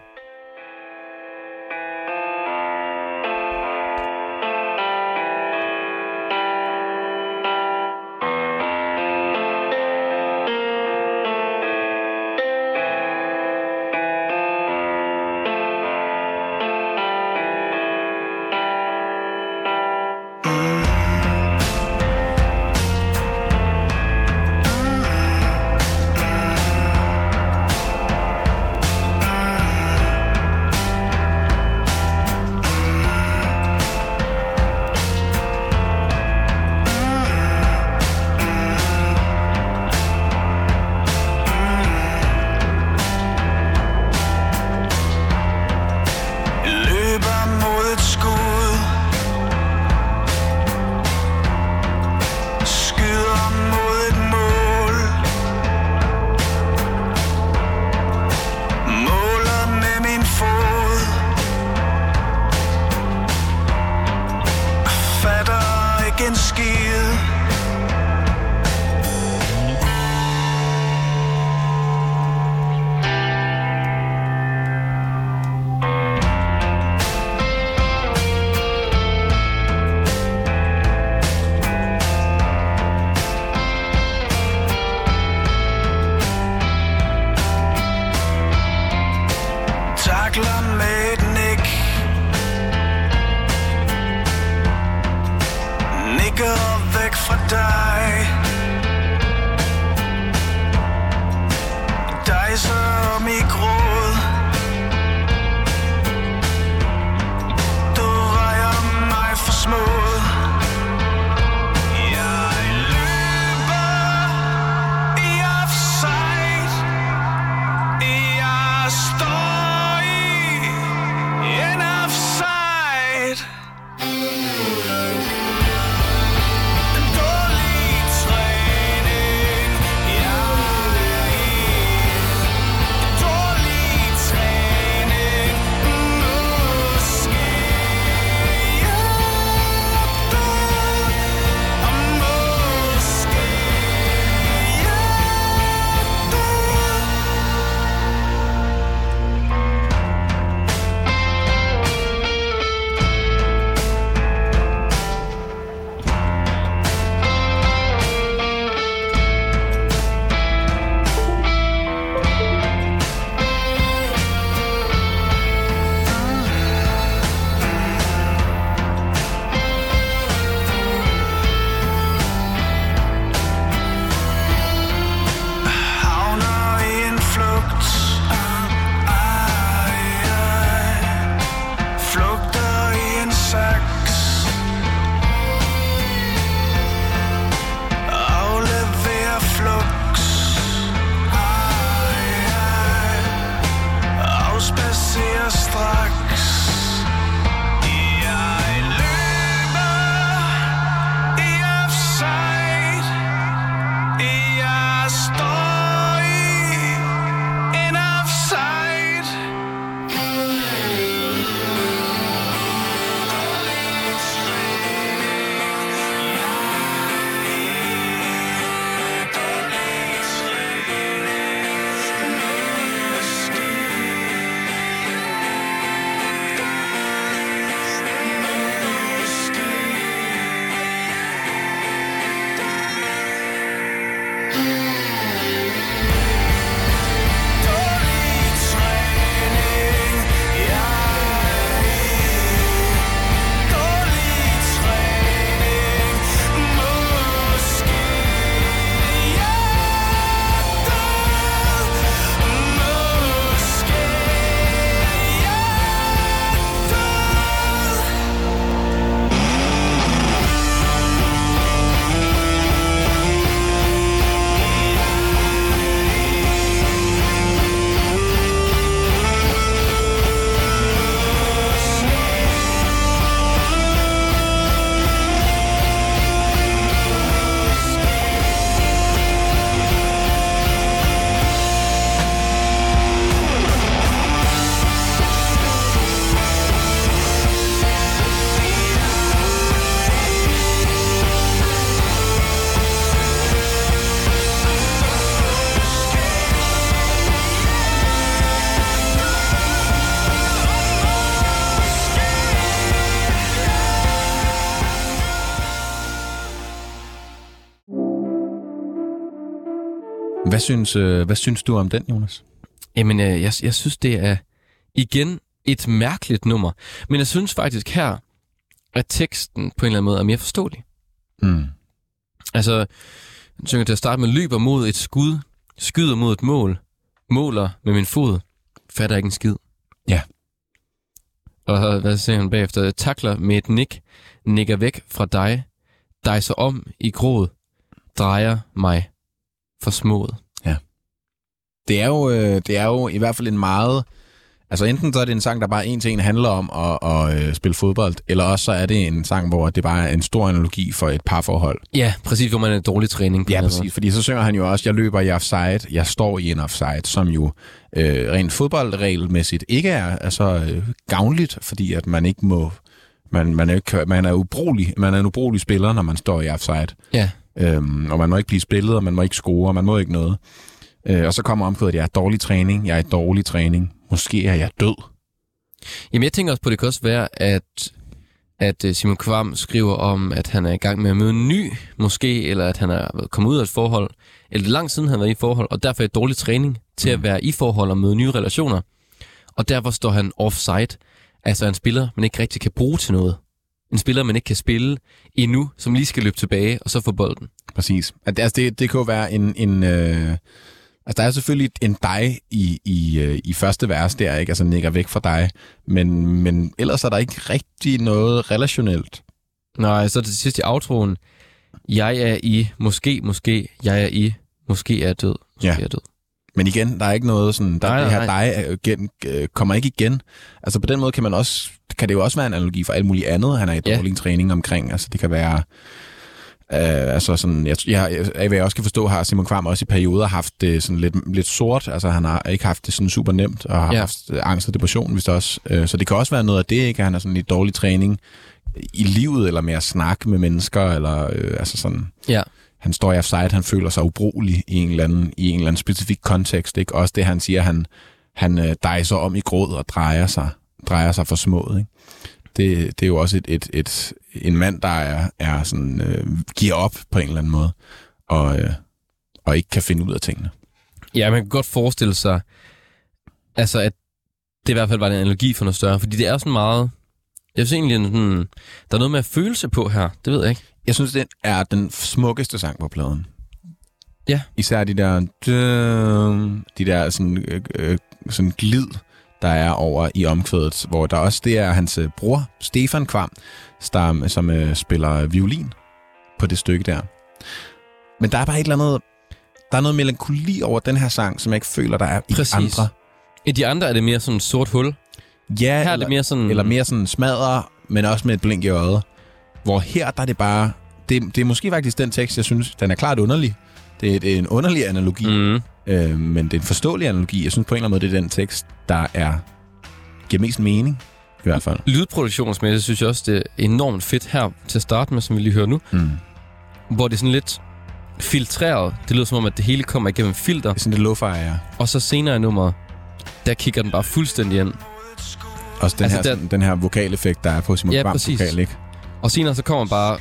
synes, øh, hvad synes du om den, Jonas? Jamen, øh, jeg, jeg synes, det er igen et mærkeligt nummer. Men jeg synes faktisk her, at teksten på en eller anden måde er mere forståelig. Mm. Altså, den synger til at starte med, løber mod et skud, skyder mod et mål, måler med min fod, fatter ikke en skid. Ja. Og hvad siger han bagefter? Takler med et nik, nikker væk fra dig, dejser om i gråd, drejer mig for smået. Det er, jo, øh, det er jo i hvert fald en meget... Altså enten så er det en sang, der bare en til en handler om at, at øh, spille fodbold, eller også så er det en sang, hvor det bare er en stor analogi for et parforhold. Ja, præcis, hvor man er en dårlig træning. på Ja, præcis. Fordi så synger han jo også, jeg løber i offside, jeg står i en offside, som jo øh, rent fodboldregelmæssigt ikke er altså, øh, gavnligt, fordi at man ikke må... Man, man, er, ikke, man er ubrugelig, man er en ubrugelig spiller, når man står i offside. måde. Ja, Øhm, og man må ikke blive spillet, og man må ikke score, og man må ikke noget. Øh, og så kommer omkvædet, jeg er dårlig træning, jeg er dårlig træning, måske er jeg død. Jamen, jeg tænker også på, det kan også være, at, at øh, Simon Kvam skriver om, at han er i gang med at møde en ny, måske, eller at han er kommet ud af et forhold, eller er lang siden, han har været i forhold, og derfor er dårlig træning til at være i forhold og møde nye relationer. Og derfor står han offside, altså en spiller, man ikke rigtig kan bruge til noget. En spiller, man ikke kan spille endnu, som lige skal løbe tilbage og så få bolden. Præcis. Altså, det, det kan jo være en... en øh, altså, der er selvfølgelig en dig i, i, øh, i første vers der, ikke? Altså, nikker væk fra dig. Men, men ellers er der ikke rigtig noget relationelt. Nej, så til sidst i outroen, jeg er i, måske, måske, jeg er i, måske er jeg død, måske Ja. er jeg død. Men igen, der er ikke noget sådan, der, Nej, det her nej. dig igen, øh, kommer ikke igen. Altså på den måde kan man også, kan det jo også være en analogi for alt muligt andet, han er i Ja. dårlig træning omkring. Altså det kan være, øh, altså sådan, jeg, jeg, jeg, hvad jeg også kan forstå, har Simon Kvam også i perioder haft det sådan lidt, lidt sort. Altså han har ikke haft det sådan super nemt, og har Ja. haft øh, angst og depression, hvis det også. Øh, så det kan også være noget af det, ikke? At Han er sådan i dårlig træning i livet, eller med at snakke med mennesker, eller øh, altså sådan Ja. han står i offside, han føler sig ubrugelig i en eller anden, i en eller anden specifik kontekst. Ikke? Også det, han siger, han, han øh, dejser om i gråd og drejer sig, drejer sig for smået. Ikke? Det, det er jo også et, et, et, en mand, der er, er sådan, øh, giver op på en eller anden måde, og, øh, og ikke kan finde ud af tingene. Ja, man kan godt forestille sig, altså at det i hvert fald var en analogi for noget større, fordi det er sådan meget, jeg synes egentlig, sådan, der er noget med at følelse på her, det ved jeg ikke. Jeg synes, det er den smukkeste sang på pladen. Ja. Især de der, de der sådan, øh, øh, sådan glid, der er over i omkvædet, hvor der også det er hans øh, bror, Stefan Kvam, som, som øh, spiller violin på det stykke der. Men der er bare et eller andet, der er noget melankoli over den her sang, som jeg ikke føler, der er i Præcis. andre. I de andre er det mere sådan et sort hul. Ja, Her er eller, det mere sådan... eller mere sådan smadre, men også med et blink i øjet. Hvor her, der er det bare... Det, det er måske faktisk den tekst, jeg synes, den er klart underlig. Det, er- det er en underlig analogi, mm. Øh, men det er en forståelig analogi. Jeg synes på en eller anden måde, det er den tekst, der er giver mest mening, i hvert fald. Lydproduktionsmæssigt synes jeg også, det er enormt fedt her til at starte med, som vi lige hører nu, Mm. hvor det er sådan lidt filtreret. Det lyder som om, at det hele kommer igennem filter, Det er sådan lidt lo-fi, ja. og så senere i nummeret, der kigger den bare fuldstændig ind. Også den, Altså, her, der- sådan, den her vokaleffekt, der er på Simon Ja, præcis. vokal, ikke? Og senere så kommer bare,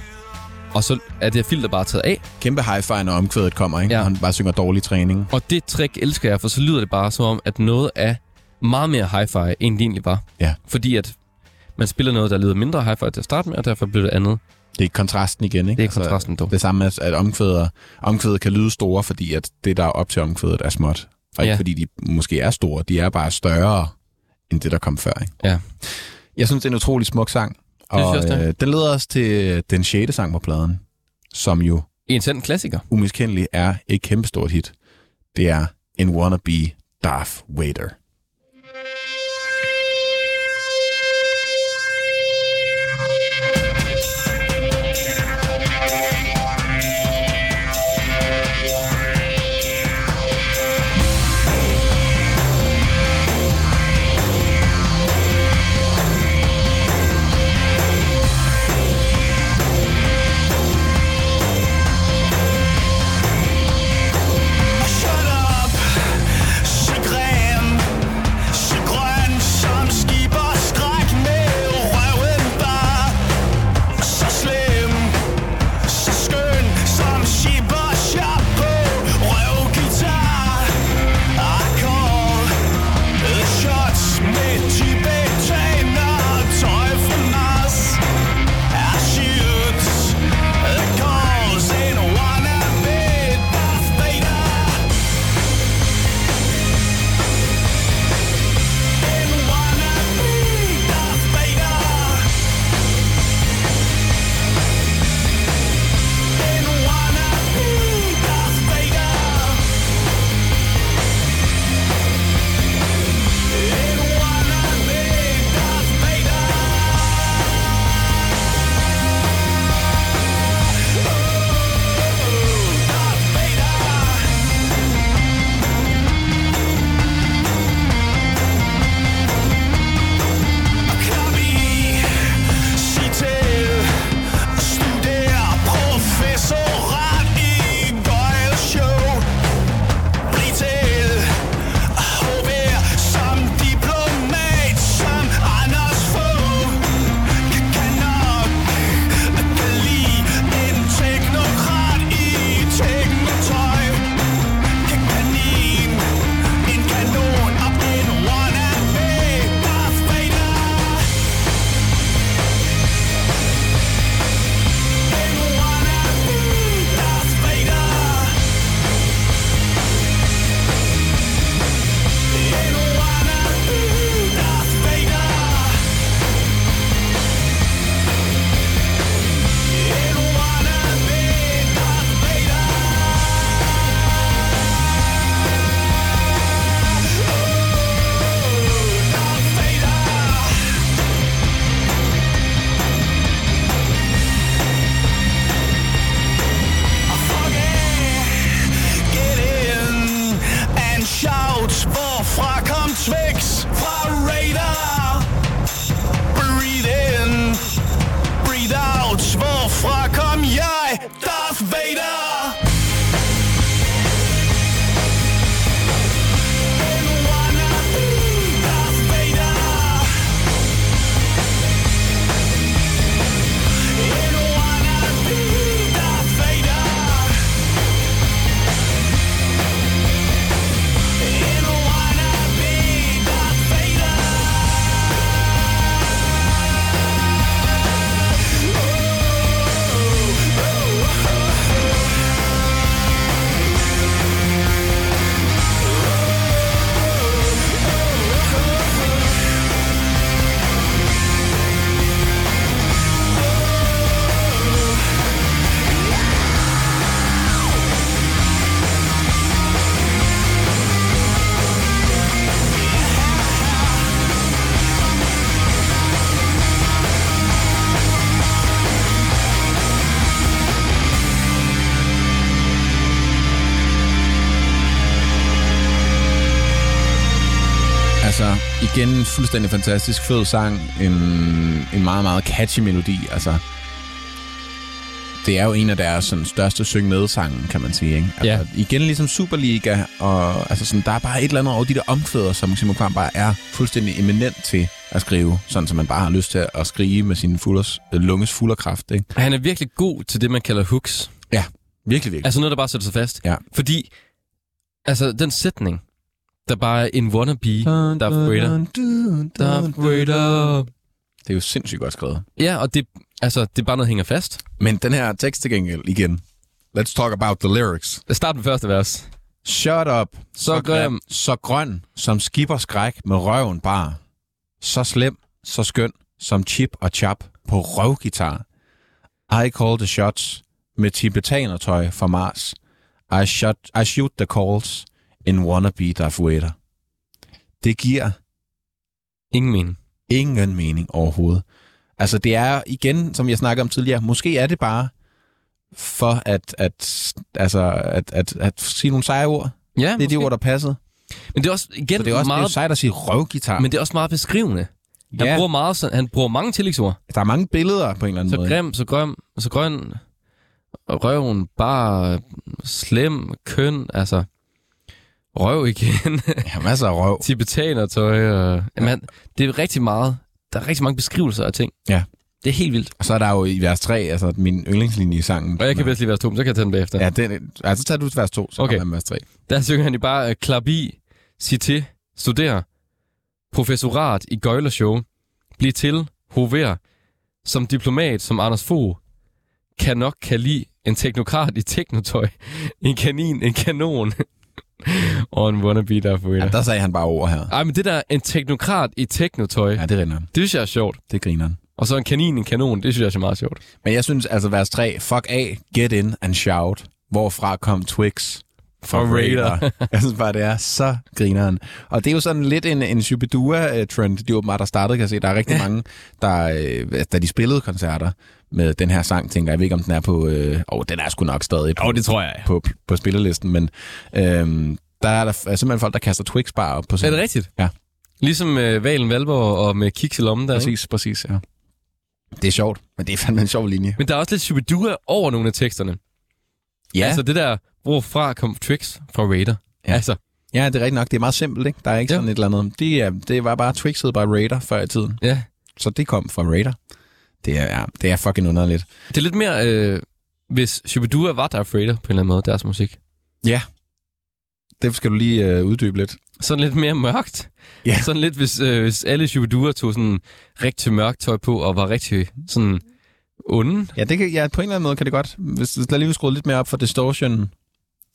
og så er det her filter bare taget af. Kæmpe hi-fi, når omkvædet kommer, ikke? Ja. Og han bare synger dårlig træning. Og det trick elsker jeg, for så lyder det bare som om, at noget er meget mere hi-fi, end det egentlig var. Ja. Fordi at man spiller noget, der lyder mindre hi-fi til at starte med, og derfor bliver det andet. Det er kontrasten igen, ikke? Altså, Det er kontrasten dog. Det samme med, at omkvæder, omkvædet kan lyde store, fordi at det, der er op til omkvædet, er småt. Og ikke Ja. fordi de måske er store, de er bare større, end det, der kom før. Ikke? Ja. Jeg synes, det er en utrolig smuk sang. Og det øh, den leder os til den sjette sang på pladen, som jo En sand klassiker. umiskendeligt er et kæmpestort hit. Det er En Wannabe Darth Vader. Igen en fuldstændig fantastisk fed sang. En, en meget, meget catchy melodi. Altså, det er jo en af deres sådan, største syng med sange, kan man sige. Ikke? Altså, Ja. Igen ligesom Superliga, og altså, sådan, der er bare et eller andet over de der omkvæder, som Simon Kvam bare er fuldstændig eminent til at skrive, sådan som man bare har lyst til at skrige med sin fulders, øh, lunges fulderkraft. Ikke? Han er virkelig god til det, man kalder hooks. Ja, virkelig, virkelig. Altså noget, der bare sætter sig fast. Ja. Fordi, altså den sætning, der bare er en wannabe, Darth Vader. Darth Vader. Det er jo sindssygt godt skrevet. Ja, og det, altså, det er bare noget, der hænger fast. Men den her tekst til gengæld, igen. Let's talk about the lyrics. Lad os starte med første vers. Shut up. Så grim. Så grøn, som skipper skræk med røven bar. Så slem, så skøn, som chip og chap på røvgitar. I call the shots med tibetanertøj fra Mars. I, shot, I shoot the calls in wannabe Darth Vader. Det giver Ingen mening. ingen mening overhovedet. Altså, det er igen, som jeg snakkede om tidligere, måske er det bare for at, at, altså, at, at, at sige nogle seje ord. Ja, Det er de måske. ord, der passede. Men det er også, igen, Så det er også meget... det er sejt at sige røvgitar. Men det er også meget beskrivende. Han, Ja. bruger meget, han bruger mange tillægsord. der er mange billeder på en eller anden Så måde. grim, så grøn, så grøn, røven, bare slem, køn, altså røv igen, Ja, masser af røv. tibetanertøj, og, jamen, han- det er rigtig meget, der er rigtig mange beskrivelser af ting. Ja. Det er helt vildt. Og så er der jo i vers 3, altså min yndlingslinje i sangen. Og jeg kan bedst lide vers 2, men så kan jeg tage den bagefter. Ja, den, altså tager du til vers 2, så Okay. kommer vers 3. Der synger han jo bare uh, i, sig til, studer, professorat i gøjlershow, bliv til, hover, som diplomat, som Anders Fogh, kan nok kan lide en teknokrat i teknotøj, en kanin, en kanon, og en wannabe, der er for Ja, der sagde han bare ord her. Ej, men det der, en teknokrat i teknotøj, Ja, det rinder. det synes jeg er sjovt. Det griner han. Og så en kanin, en kanon, det synes jeg er meget sjovt. Men jeg synes altså vers 3, fuck af, get in and shout. Hvorfra kom Twix? Fra Raider. jeg synes bare, det er så grineren. Og det er jo sådan lidt en, en Shubidua-trend, det er jo meget, der startede, kan jeg se. Der er rigtig ja. mange, der, øh, da de spillede koncerter med den her sang, tænker jeg, jeg ved ikke, om den er på... Øh, oh, den er sgu nok stadig på, tror jeg. på, på spillelisten, men øh, der er der er simpelthen folk, der kaster Twix bare op på Er scenen. det rigtigt? Ja. Ligesom øh, Valen Valborg og med kiks i lommen der, ikke? Præcis, præcis, ja. Det er sjovt, men det er fandme en sjov linje. Men der er også lidt Shubidua over nogle af teksterne. Ja, Altså det der, hvorfra kom Twix fra Raider. Ja. Altså, ja det er rigtigt nok. Det er meget simpelt, ikke? Der er ikke Ja. sådan et eller andet. Det, er, det var bare Twixet by Raider før i tiden. ja. Så det kom fra Raider. Det er, ja, det er fucking underligt. Det er lidt mere, øh, hvis Shubidua var Darth Vader på en eller anden måde, deres musik. Ja. Det skal du lige øh, uddybe lidt. Sådan lidt mere mørkt. Ja. Sådan lidt, hvis, øh, hvis alle Shubidua tog sådan rigtig mørkt tøj på og var rigtig sådan onde. Ja, det kan, ja, på en eller anden måde kan det godt. Hvis der lige vil skrue lidt mere op for distortion,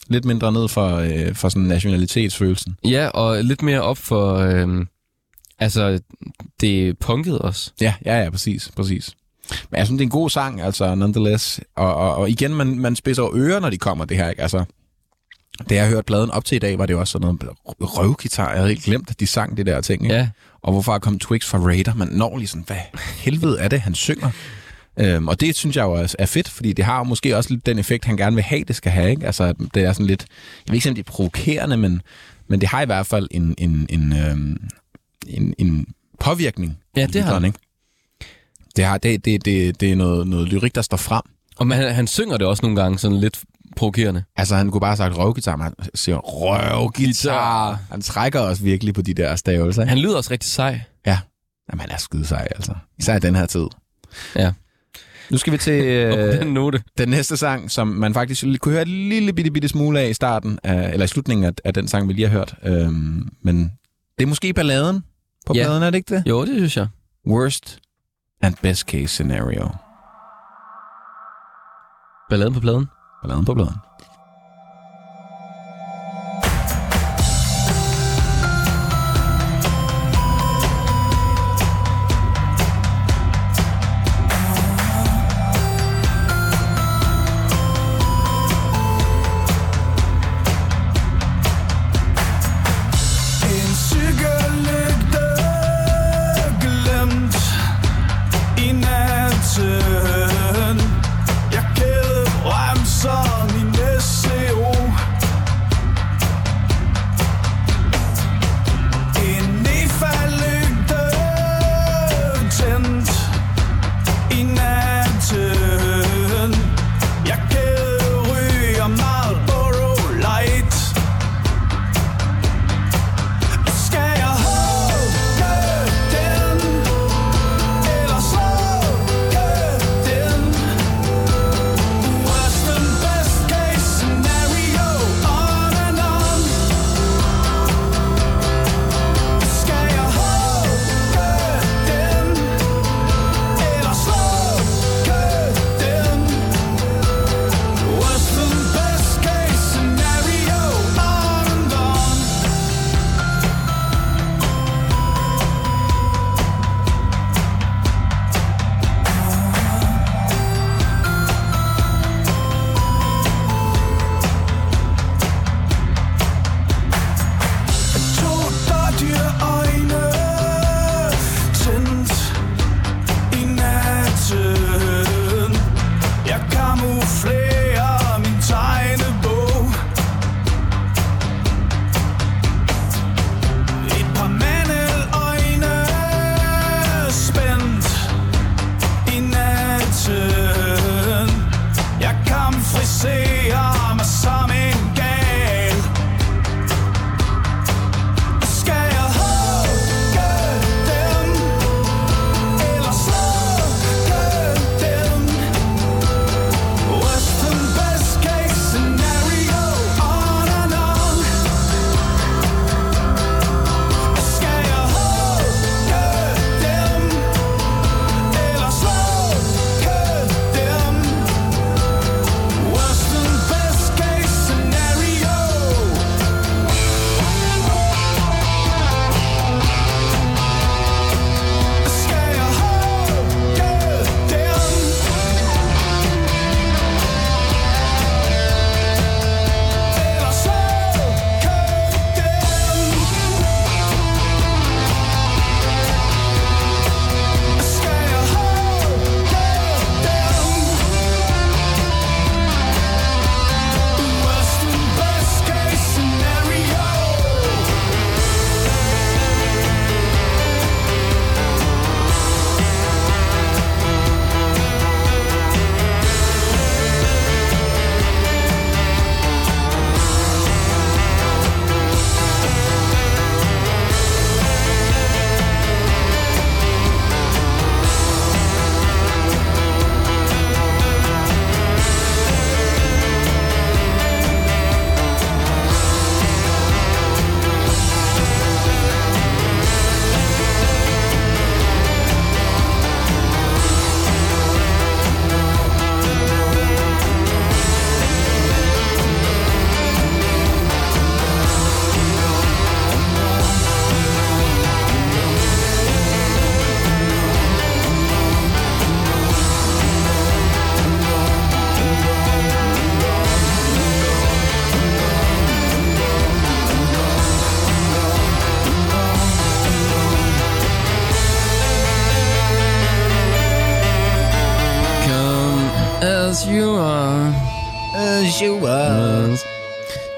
lidt mindre ned for, øh, for sådan nationalitetsfølelsen. Ja, og lidt mere op for, øh, altså, det punkede os. Ja, ja, ja, præcis, præcis. Men jeg synes, det er en god sang, altså, nonetheless. Og, og, og igen, man, man spidser ører, når de kommer, det her, ikke? Altså, da jeg hørte pladen op til i dag, var det også sådan noget røvgitar. Jeg havde helt glemt, at de sang det der ting, ikke? Ja, Og hvorfor kom Twix fra Raider? Man når lige sådan, hvad helvede er det, han synger? Øhm, og det synes jeg jo er, er fedt, fordi det har jo måske også lidt den effekt, han gerne vil have, det skal have. Ikke? Altså, det er sådan lidt, jeg ved ikke, om det er provokerende, men, men det har i hvert fald en, en, en, øhm, en, en påvirkning. Ja, det har det. ikke? Det, har, det, det, det, det er noget, noget lyrik, der står frem. og man, han synger det også nogle gange sådan lidt provokerende. Altså, han kunne bare have sagt røvgitar, men han siger røvgitar. Han trækker også virkelig på de der stavelser. ikke? Han lyder også rigtig sej. Ja. Jamen, han er skide sej, altså. Især i den her tid. Ja. Nu skal vi til øh, den note. den næste sang, som man faktisk kunne høre et lille bitte, bitte smule af i starten, af, eller i slutningen af, af den sang, vi lige har hørt. Øhm, men det er måske balladen på Ja. pladen, er det ikke det? Jo, det synes jeg. Worst and best case scenario. Balladen på pladen. Balladen på pladen.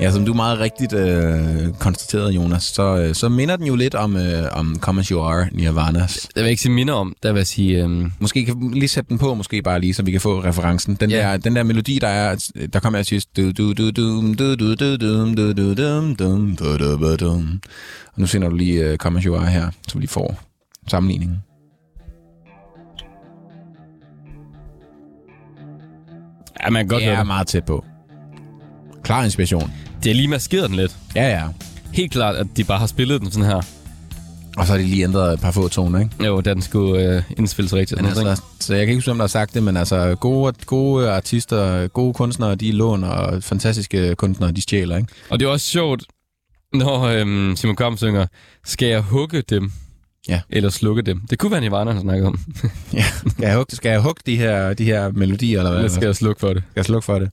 Ja, som du meget rigtigt øh, konstaterede, Jonas, så, øh, så minder den jo lidt om, øh, om Come As You Are, Nirvana's. Det vil jeg ikke sige minder om. Der vil jeg sige... Øhm, Måske kan lige sætte den på, måske bare lige, så vi kan få referencen. Den, Ja. der, den der melodi, der er, der kommer jeg til du du du du du du du du dum du du du dum. Og nu sender du lige uh, Come As You Are her, så vi lige får sammenligningen. ja, man kan godt Det høre er det. meget tæt på. Klar inspiration. Det er lige maskeret den lidt. Ja, ja. Helt klart, at de bare har spillet den sådan her. Og så har de lige ændret et par få toner, ikke? Jo, da den skulle øh, indspilles rigtigt. Men altså, så jeg kan ikke huske, hvem der har sagt det, men altså gode, gode artister, gode kunstnere, de låner, og fantastiske kunstnere, de stjæler, ikke? ikke? Og det er også sjovt, når øhm, Simon Kvam synger, skal jeg hugge dem? Ja. Eller slukke dem? Det kunne være Nirvana, han snakkede om. Ja. Skal jeg hugge, skal jeg hugge de, her, de her melodier, eller hvad? Eller skal jeg slukke for det? Skal jeg slukke for det?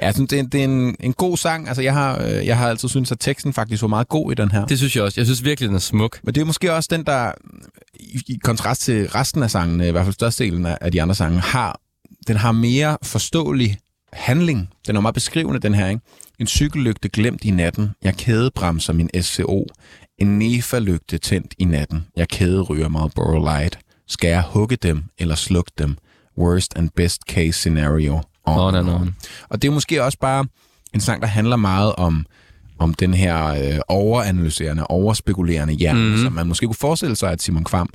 Ja, jeg synes, det er, det er en, en god sang. Altså, jeg har, øh, jeg har altid syntes, at teksten faktisk var meget god i den her. Det synes jeg også. Jeg synes virkelig, den er smuk. Men det er måske også den, der i, i kontrast til resten af sangen, i hvert fald størstedelen af, af de andre sange, har, den har mere forståelig handling. Den er meget beskrivende, den her. Ikke? En cykellygte glemt i natten. Jeg kædebremser min SCO. En Nefa-lygte tændt i natten. Jeg kæderyger Marlboro Light. Skal jeg hugge dem eller slukke dem? Worst and best case scenario. On and on. Og det er måske også bare en sang, der handler meget om, om den her øh, overanalyserende, overspekulerende hjerne, mm. som man måske kunne forestille sig, at Simon Kvam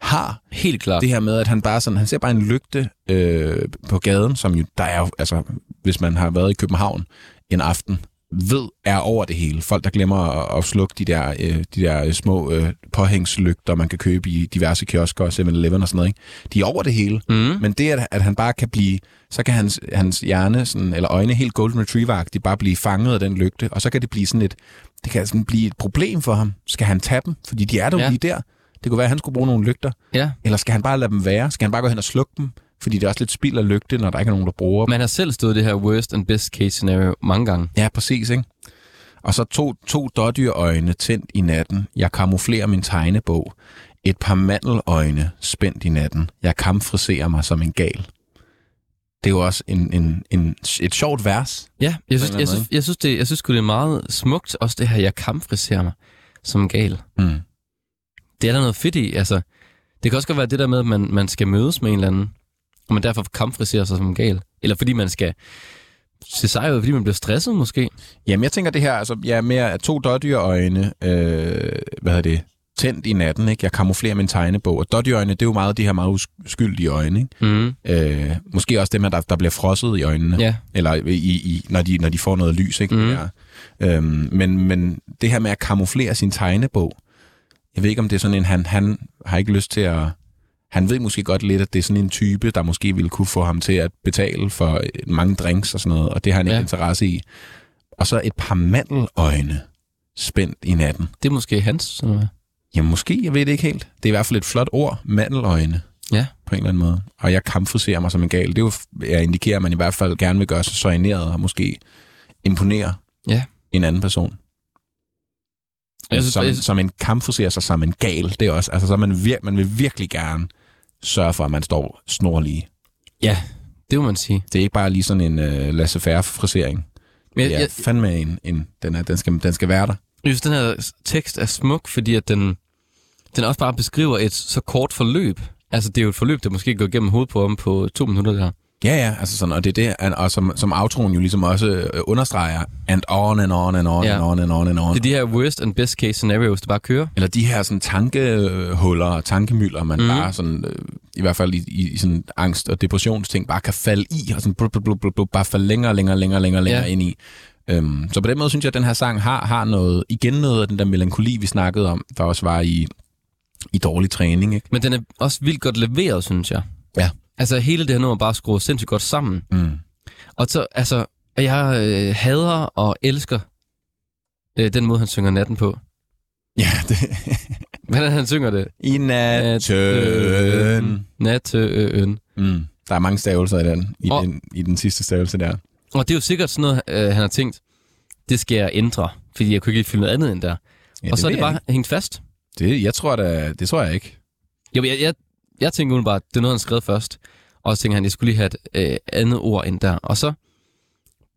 har. Helt klart. Det her med, at han bare sådan, han ser bare en lygte øh, på gaden, som jo, der er jo, altså, hvis man har været i København en aften, ved er over det hele. Folk, der glemmer at, at slukke de der, øh, de der øh, små øh, påhængslygter, man kan købe i diverse kiosker og 7-Eleven og sådan noget. Ikke? De er over det hele. Mm. Men det, at, at han bare kan blive, så kan hans, hans hjerne, sådan, eller øjne helt golden retriever de bare blive fanget af den lygte, og så kan det blive sådan et, det kan sådan blive et problem for ham. Skal han tage dem? Fordi de er der ja. lige der. Det kunne være, at han skulle bruge nogle lygter. Ja. Eller skal han bare lade dem være? Skal han bare gå hen og slukke dem? Fordi det er også lidt spild af lygte, når der ikke er nogen, der bruger. Man har selv stået det her worst and best case scenario mange gange. Ja, præcis, ikke? Og så to, to dårdyrøjne tændt i natten. Jeg kamuflerer min tegnebog. Et par mandeløjne spændt i natten. Jeg kamfriserer mig som en gal. Det er jo også en, en, en, et sjovt vers. Ja, jeg synes, jeg synes, jeg synes, det, jeg synes det er meget smukt, også det her, jeg kampfriserer mig som en gal. Mm. Det er der noget fedt i, altså. Det kan også godt være det der med, at man, man skal mødes med en eller anden, og man derfor kampfriserer sig som en gal. Eller fordi man skal se sej ud, fordi man bliver stresset måske. Jamen, jeg tænker det her, altså, jeg er mere to dårdyrøjne, øh, hvad hedder det, tændt i natten, ikke? Jeg kamuflerer min tegnebog. Og dårdyrøjne, det er jo meget de her meget uskyldige øjne, ikke? Mm. Øh, måske også dem, her, der, der bliver frosset i øjnene. Ja, Eller i, i, når, de, når de får noget lys, ikke? Mm. Øhm, men, men det her med at kamuflere sin tegnebog, jeg ved ikke, om det er sådan en, han, han har ikke lyst til at... Han ved måske godt lidt, at det er sådan en type, der måske ville kunne få ham til at betale for øh, mange drinks og sådan noget, og det har han ikke Ja. interesse i. Og så et par mandeløjne spændt i natten. det er måske hans. Sådan noget. Jamen måske, jeg ved det ikke helt. Det er i hvert fald et flot ord, mandeløjne, Ja, på en eller anden måde. Og jeg kampfriserer mig som en gal. Det er jo, jeg indikerer, at man i hvert fald gerne vil gøre sig soigneret og måske imponere Ja. en anden person. Synes- som, som en kampfriserer sig som en gal, det er også, altså så man, vir, man vil virkelig gerne sørge for, at man står snorlige. ja, det må man sige. Det er ikke bare lige sådan en uh, laissez-faire frisering. Men jeg, jeg, fandme en, en den, er, den, skal, den skal være der. jeg synes, den her tekst er smuk, fordi at den, den også bare beskriver et så kort forløb. Altså, det er jo et forløb, der måske går igennem hovedet på ham på to minutter der. Ja, ja, altså sådan, og det er det, og som, som outroen jo ligesom også øh, understreger, and on and on and on Ja. and on and on and on. Det er de her worst and best case scenarios, der bare kører. Eller de her sådan tankehuller og tankemøller, man mm. bare sådan, øh, i hvert fald i, i, i sådan angst- og depressionsting, bare kan falde i, og sådan blub, blub, blub, blub, bare falde længere, længere, længere, længere, længere Ja. ind i. Øhm, så på den måde synes jeg, at den her sang har, har noget, igen noget af den der melankoli, vi snakkede om, der også var i, i dårlig træning, ikke? Men den er også vildt godt leveret, synes jeg. Ja. Altså, hele det her nummer er bare skruet sindssygt godt sammen. Mm. Og så, altså, jeg øh, hader og elsker øh, den måde, han synger natten på. Ja, det, Hvordan han synger det? i natten. Natten. Mm. Der er mange stavelser i den, i, Og- den, i den sidste stavelse der. Og det er jo sikkert sådan noget, øh, han har tænkt, det skal jeg ændre, fordi jeg kunne ikke lige noget andet end der. Ja, og så er det bare hængt fast. ikke. Det, jeg tror da, det tror jeg ikke. Jo, jeg, jeg, jeg tænker bare, det er noget, han skrev først. Og så tænkte han, at jeg skulle lige have et øh, andet ord ind der. Og så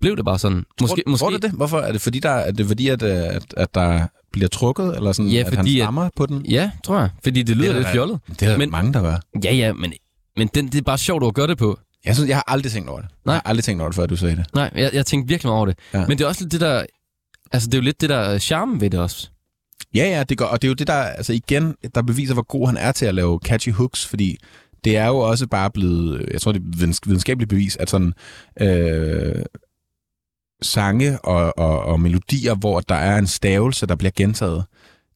blev det bare sådan. Måske, tror, måske, tror du det? Hvorfor? Er det fordi, der, er det fordi at, øh, at, at der bliver trukket, eller sådan, Ja, at han fordi at- stammer på den? Ja, tror jeg. Fordi det lyder Det er lidt fjollet. Det er der Men- mange, der gør. Ja, ja, men, men den, det er bare sjovt at gøre det på. Jeg, synes, jeg har aldrig tænkt over det. Nej. Jeg har aldrig tænkt over det, før du sagde det. Nej, jeg, jeg tænkte virkelig over det. Ja. Men det er også lidt det der... Altså, det er jo lidt det der charme ved det også. Ja, ja, det gør, og det er jo det, der, altså igen, der beviser, hvor god han er til at lave catchy hooks, fordi det er jo også bare blevet, øh, jeg tror, det er videnskabeligt bevis, at sådan øh, sange og, og, og melodier, hvor der er en stavelse, der bliver gentaget,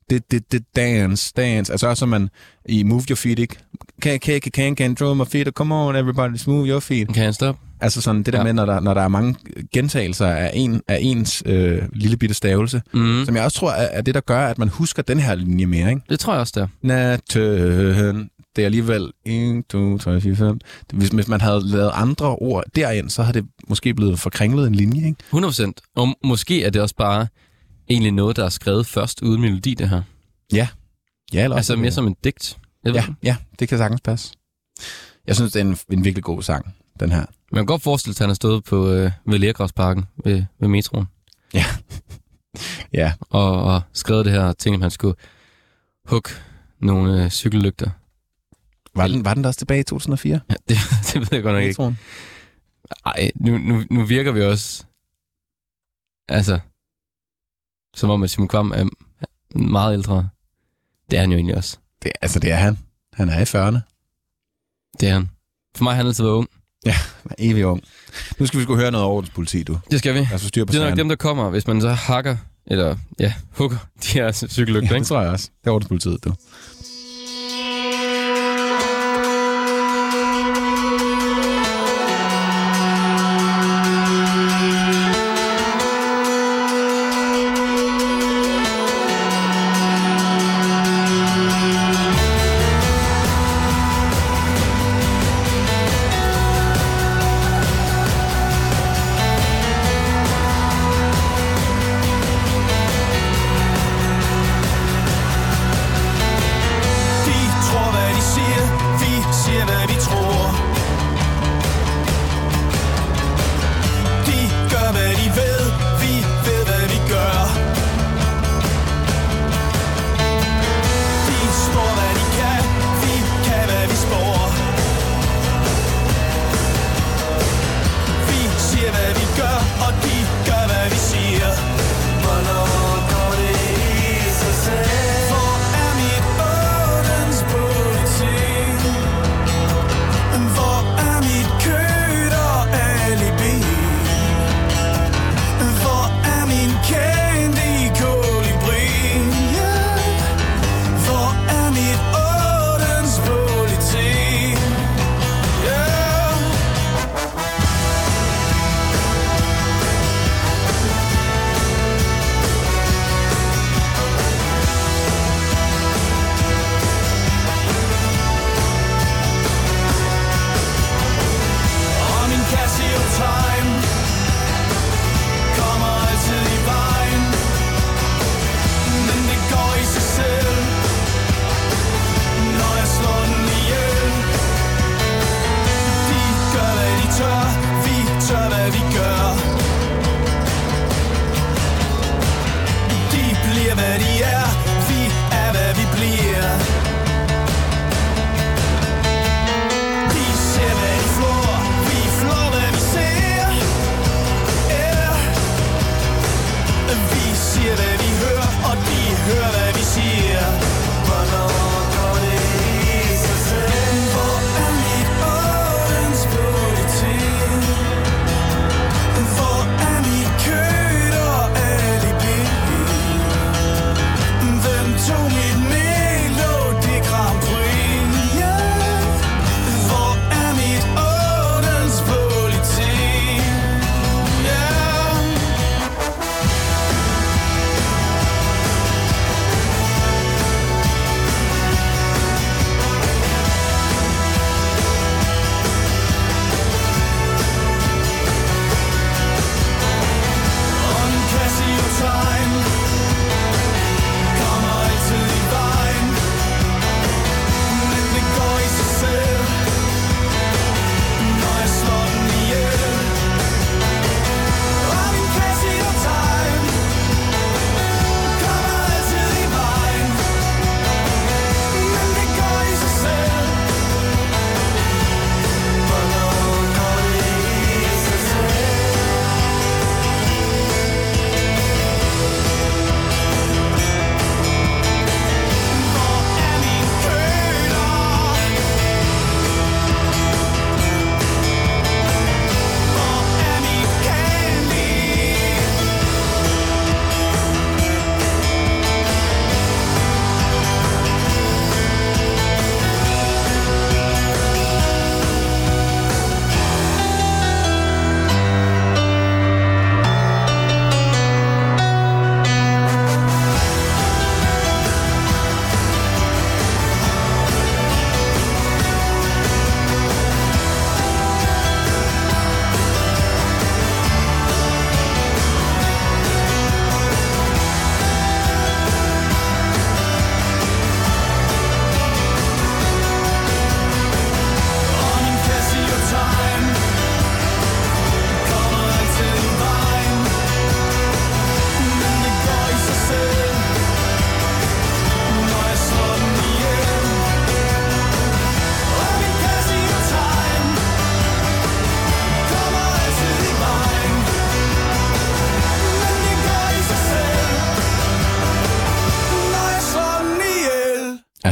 det, det, det dance, dance, altså også man i Move Your Feet, ikke? Can, can, can, can, draw my feet, come on, everybody, move your feet. Kan jeg stoppe? Altså sådan det der ja. Med, når der, når der er mange gentagelser af, en, af ens øh, lille bitte stavelse, Mm. som jeg også tror er, er det, der gør, at man husker den her linje mere, ikke? Det tror jeg også, der. Natten, det er alligevel 1, 2, 3, 4, 5. Hvis, hvis man havde lavet andre ord derind, så har det måske blevet forkringlet en linje, ikke? 100%. Og måske er det også bare egentlig noget, der er skrevet først uden melodi, det her. Ja. Ja, eller Altså mere som en digt. Jeg Ja, ja. ja, det kan sagtens passe. Jeg synes, det er en, en virkelig god sang, den her. Man kan godt forestille sig, at han har stået på øh, ved Lergræsparken ved, ved metroen Ja, og, og skrevet det her og tænkte, at han skulle hugge nogle øh, cykellygter. var den, var den der også tilbage i 2004? Ja, det, det ved jeg godt nok ikke. Metroen? Ej, nu, nu, nu virker vi også... Altså... Som om, at Simon Kvam er meget ældre. Det er han jo egentlig også. Det, altså, det er han. Han er i 40'erne. Det er han. For mig har han altid været ung. Er evig ung. Nu skal vi sgu høre noget over ordens politi, du. Det skal vi. Få styr på Det er nok dem, der kommer, hvis man så hakker, eller ja, hugger de her cykellygter, Ja, det tror jeg også. Det er ordens politiet, du.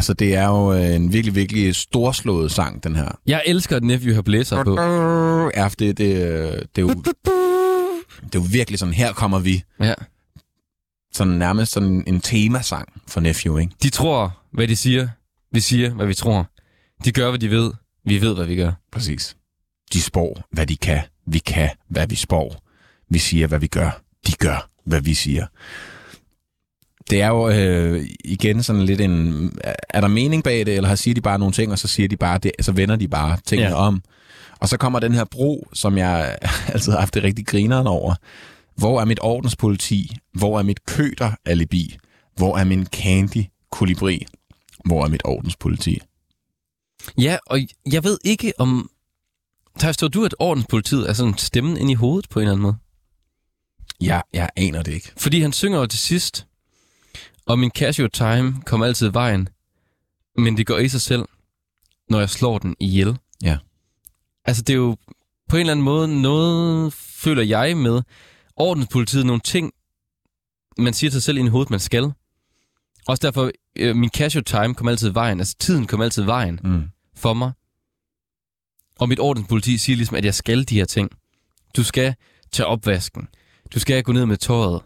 Altså, det er jo øh, en virkelig, virkelig storslået sang, den her. Jeg elsker, at Nephew har blæser på. Ja, det, det, det, er jo, det er jo virkelig sådan, her kommer vi. Ja. Sådan nærmest sådan en temasang for Nephew, ikke? De tror, hvad de siger. Vi siger, hvad vi tror. De gør, hvad de ved. Vi ved, hvad vi gør. Præcis. De spår, hvad de kan. Vi kan, hvad vi spår. Vi siger, hvad vi gør. De gør, hvad vi siger. Det er jo øh, igen sådan lidt en... Er der mening bag det, eller har siger de bare nogle ting, og så siger de bare det, så vender de bare tingene Ja. ja. om. Og så kommer den her bro, som jeg altid har haft det rigtig grineren over. Hvor er mit ordenspoliti? Hvor er mit køter alibi? Hvor er min candy kolibri? Hvor er mit ordenspoliti? Ja, og jeg ved ikke om... Thijs, tror du, at ordenspolitiet er sådan stemmen ind i hovedet på en eller anden måde? Jeg, jeg aner det ikke. Fordi han synger jo til sidst, og min Casio Time kommer altid i vejen, men det går i sig selv, når jeg slår den ihjel. Ja. Altså, det er jo på en eller anden måde noget, føler jeg med ordenspolitiet, nogle ting, man siger til sig selv i hovedet, man skal. Også derfor, øh, min Casio Time kommer altid i vejen, altså tiden kommer altid i vejen Mm. for mig. Og mit ordenspoliti siger ligesom, at jeg skal de her ting. Du skal tage opvasken. Du skal gå ned med tøjet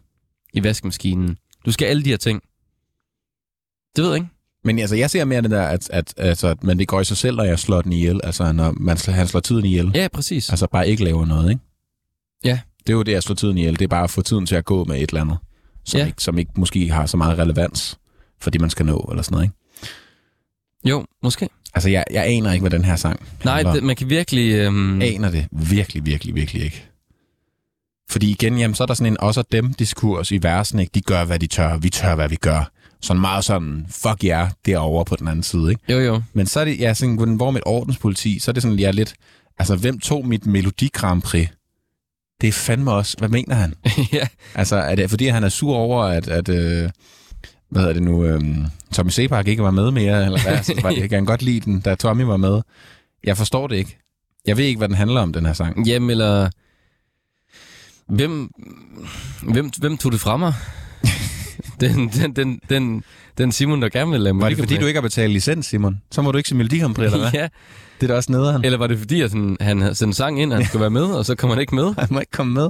i vaskemaskinen. Du skal alle de her ting. Det ved jeg ikke. Men altså, jeg ser mere det der, at, at, altså, at man det går i sig selv, når jeg slår den ihjel. Altså, når man, han slår tiden ihjel. Ja, præcis. Altså, bare ikke laver noget, ikke? Ja. Det er jo det, at slå tiden ihjel. Det er bare at få tiden til at gå med et eller andet, som, Ja. ikke, som ikke måske har så meget relevans for det, man skal nå, eller sådan noget, ikke? Jo, måske. Altså, jeg, jeg aner ikke, hvad den her sang Nej, det, man kan virkelig... Øhm, aner det virkelig, virkelig, virkelig ikke. Fordi igen, jamen, så er der sådan en også og dem diskurs i versen, ikke? De gør, hvad de tør, vi tør, hvad vi gør. Sådan meget sådan, fuck jer, derovre på den anden side, ikke? jo, jo. Men så er det, ja, sådan, hvor mit ordenspoliti, så er det sådan, jeg er lidt, altså, hvem tog mit Melodi Grand Prix? Det er fandme også, hvad mener han? ja. Altså, er det fordi, han er sur over, at, at øh, hvad er det nu, øh, Tommy Sebak ikke var med mere, eller hvad? Altså, var jeg kan godt lide den, da Tommy var med. Jeg forstår det ikke. Jeg ved ikke, hvad den handler om, den her sang. Jamen, eller... Hvem, hvem, hvem tog det fra mig? Den, den, den, den, den Simon, der gerne vil lade Var det fordi, du ikke har betalt licens, Simon? Så må du ikke se Melodi Grand Prix, eller hvad? ja, Det er da også nederen. eller var det fordi, at han, han havde sendt en sang ind, og han skulle være med, og så kommer han ikke med? Han må ikke komme med.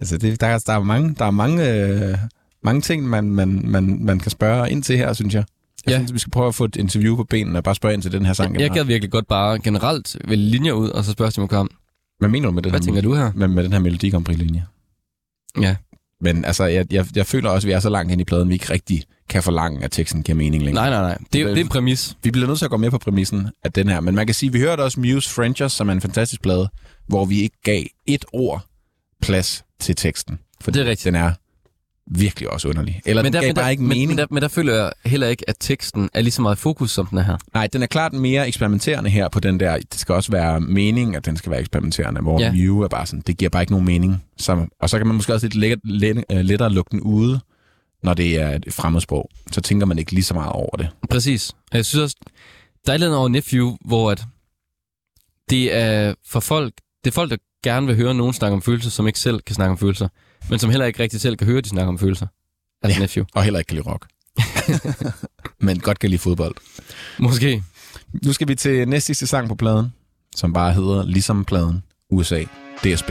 Altså, det, der, er- der er mange, der er mange, øh, mange ting, man, man, man, man kan spørge ind til her, synes jeg. Jeg Ja. synes, vi skal prøve at få et interview på benene og bare spørge ind til den her sang. Jeg gad virkelig godt bare generelt vælge linjer ud, og så spørge Simon Kram, Hvad mener du med, det hvad her, tænker du her? med, med den her Melodi Grand Prix-linje? Ja. Men altså, jeg, jeg, jeg føler også, at vi er så langt hen i pladen, vi ikke rigtig kan forlange, at teksten giver mening længere. Nej, nej, nej. Det, er- det er en præmis. Vi bliver nødt til at gå med på præmissen af den her. Men man kan sige, at vi hørte også Muse Frenchers, som er en fantastisk plade, hvor vi ikke gav et ord plads til teksten. For Det er rigtigt. Den er virkelig også underlig. Eller men den gav men bare ikke men, mening. Men der, men der føler jeg heller ikke, at teksten er lige så meget fokus, som den er her. Nej, den er klart mere eksperimenterende her på den der. Det skal også være mening, at den skal være eksperimenterende, hvor Ja. Mew er bare sådan, det giver bare ikke nogen mening. Så, og så kan man måske også lidt let, let, uh, lettere lukke den ude, når det er et fremmedsprog. Så tænker man ikke lige så meget over det. Præcis. Jeg synes også, der er et over Nephew, hvor at det er for folk, det er folk, der gerne vil høre nogen snakke om følelser, som ikke selv kan snakke om følelser, men som heller ikke rigtig selv kan høre, de snakker om følelser. Altså Ja. Nephew. Og heller ikke kan lide rock. Men godt kan lide fodbold. Måske. Nu skal vi til næste sidste sang på pladen, som bare hedder Ligesom pladen USA DSB.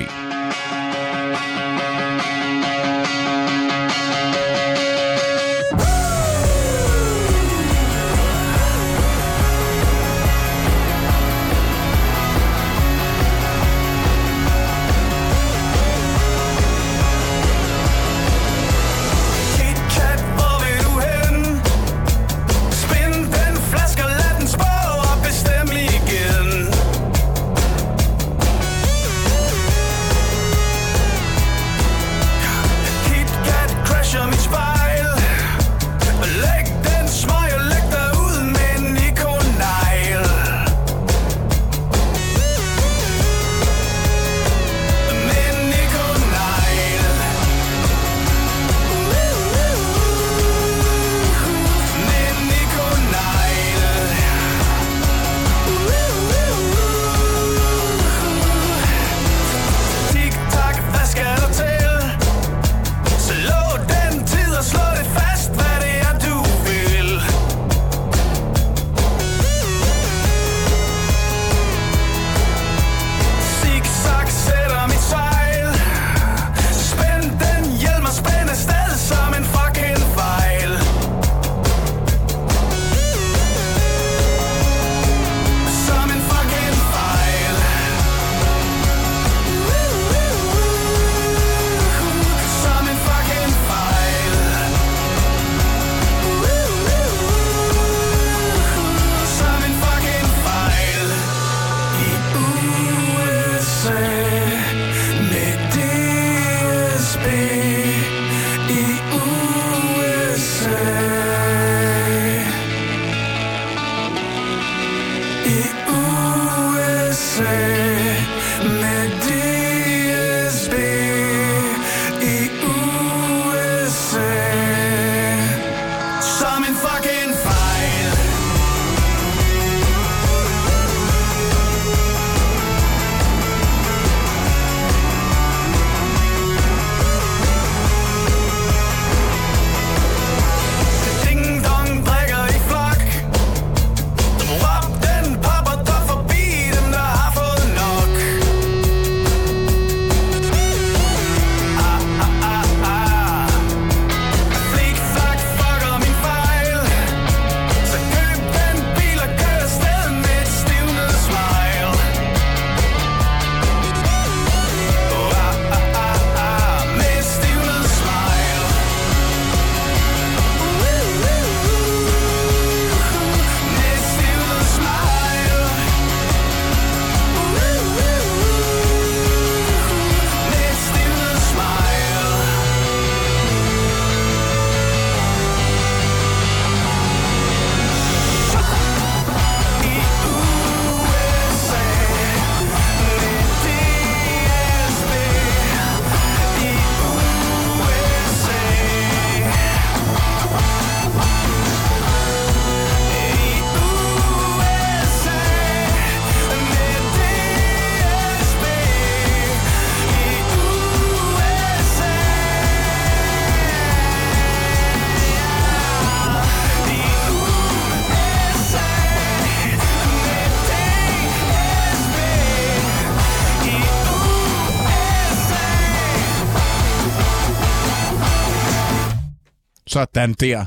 Sådan der.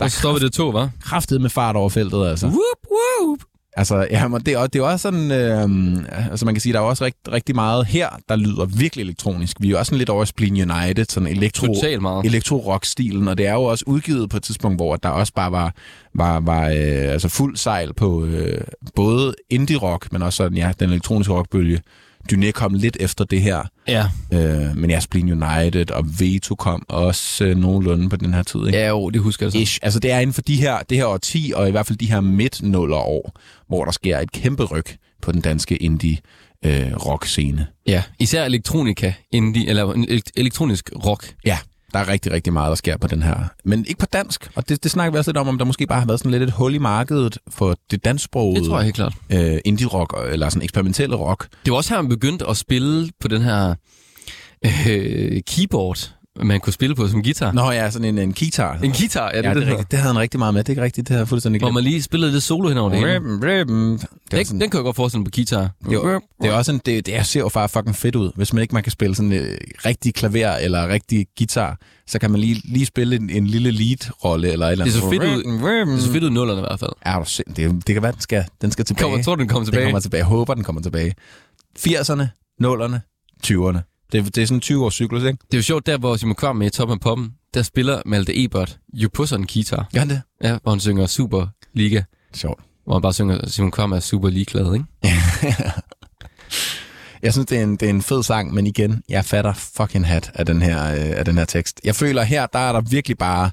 Der stoppede det to, var. Kraftet med fart over feltet, altså. Whoop, whoop. Altså, ja, men det, er, det er også sådan, øh, altså man kan sige, der er også rigt, rigtig meget her, der lyder virkelig elektronisk. Vi er jo også sådan lidt over Spleen United, sådan elektro, elektro-rock-stilen, og det er jo også udgivet på et tidspunkt, hvor der også bare var, var, var øh, altså fuld sejl på øh, både indie-rock, men også sådan, ja, den elektroniske rockbølge. Dyné kom lidt efter det her, Ja. øh, men ja, Spleen United og Veto kom også øh, nogenlunde på den her tid, ikke? Ja, jo, det husker jeg så. Ish. Altså det er inden for de her, det her årti, og i hvert fald de her midt år, hvor der sker et kæmpe ryg på den danske indie øh, rock scene. Ja, især elektronika, indie, eller elekt- elektronisk rock. Ja, der er rigtig, rigtig meget, der sker på den her. Men ikke på dansk, og det, det snakker vi også lidt om, om der måske bare har været sådan lidt et hul i markedet for det dansksprogede Det tror jeg helt klart. øh, indie-rock, eller sådan eksperimentelle rock. Det var også her, man begyndte at spille på den her øh, keyboard, man kunne spille på som guitar. Nå ja, sådan en, en guitar. En guitar, ja, det, ja, det, det, er rigtigt. det havde han rigtig meget med. Det er ikke rigtigt, det har jeg fuldstændig Hvor glemt. man lige spillede lidt solo hen over det hele. Det er Den, sådan- den kan jeg godt forestille mig på guitar. Det er, det er også en, det, det er, ser jo bare fucking fedt ud. Hvis man ikke man kan spille sådan øh, rigtig klaver eller rigtig guitar, så kan man lige, lige spille en, en lille lead-rolle eller et eller Det andet. så fedt ud. Det så fedt ud nullerne i hvert fald. Ja, du sind, det, det kan være, den skal, den skal tilbage. Kommer, tror du, den kommer den tilbage? kommer tilbage. Jeg håber, den kommer tilbage. 80'erne, 0'erne, 20'erne. Det, det er sådan en 20 års cyklus, ikke? Det er jo sjovt, der hvor Simon Kvam med i Top of Poppen, der spiller Malte Ebert jo på sådan en guitar. Han det? Ja, hvor han synger Superliga. Sjovt. Hvor han bare synger, Simon Kvam er super ligeglad, ikke? Jeg synes, det er, en, det er en fed sang, men igen, jeg fatter fucking hat af den her, øh, af den her tekst. Jeg føler her, der er der virkelig bare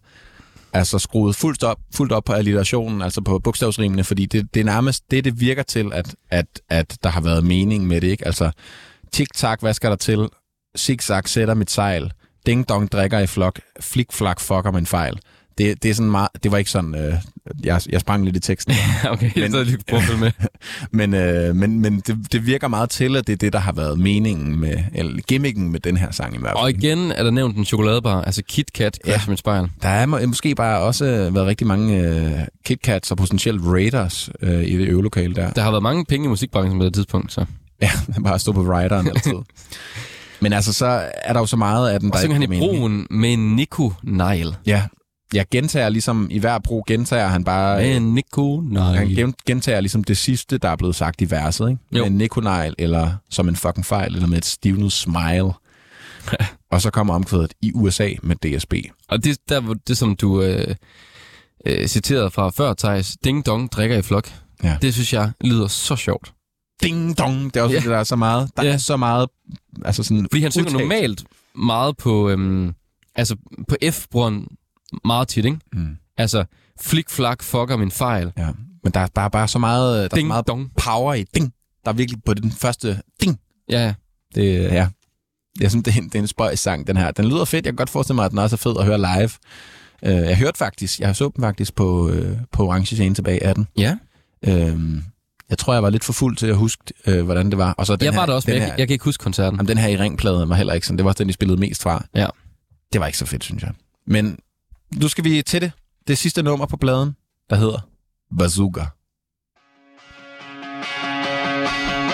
altså skruet fuldt op, fuldt op på alliterationen, altså på bogstavsrimene, fordi det, det er nærmest det, det virker til, at, at, at der har været mening med det, ikke? Altså, tik-tak, hvad skal der til? Zigzag sætter mit sejl. Ding-dong drikker i flok. Flik-flak fucker min fejl. Det, det er sådan meget, det var ikke sådan, øh, jeg, jeg sprang lidt i teksten. okay, jeg står lige på med. Men, øh, men, men det, det virker meget til, at det er det, der har været meningen med, eller gimmicken med den her sang i hvert fald. Og igen er der nævnt en chokoladebar, altså Kit Kat, Crash Ja. mit spejl. Der er må, måske bare også været rigtig mange øh, KitKats og potentielt Raiders øh, i det øvelokale der. Der har været mange penge i musikbranchen på det tidspunkt, så. Ja, bare at stå på rideren altid. Men altså, så er der jo så meget af den, Og der synger han i broen med Nico Nile. Ja, jeg gentager ligesom, i hver bro gentager han bare... Med Nico Han Nile. gen- gentager ligesom det sidste, der er blevet sagt i verset, ikke? Jo. Med en Nikonajl, eller som en fucking fejl, eller med et stivnet smile. og så kommer omkvædet i USA med DSB. Og det, der, det som du øh, øh, citerede fra før, Thijs, Ding Dong drikker i flok. Ja. Det synes jeg lyder så sjovt. Ding dong, det er også ja. det, der er så meget. Der Ja. er så meget, altså sådan Fordi han synger udtalt. normalt meget på, øhm, altså på F bruger han meget tit, ikke? Mm. Altså, flik flak fucker min fejl. Ja. Men der er bare, bare så meget, der er så Ding meget dong. power i ding. Der er virkelig på den første ding. Ja. Det, ja. Jeg synes, det er en, det er en spøjs sang, den her. Den lyder fedt. Jeg kan godt forestille mig, at den også er fed at høre live. Uh, jeg hørte faktisk, jeg så dem faktisk på, uh, på Orange Scene tilbage af den. Ja, Uh, jeg tror, jeg var lidt for fuld til at huske, uh, hvordan det var. Og så den jeg her, var der også, men den jeg, her, jeg, jeg kan ikke huske koncerten. Jamen, den her i ringplade var heller ikke sådan. Det var også den, de spillede mest fra. Ja. Det var ikke så fedt, synes jeg. Men nu skal vi til det. Det sidste nummer på pladen, der hedder Bazooka.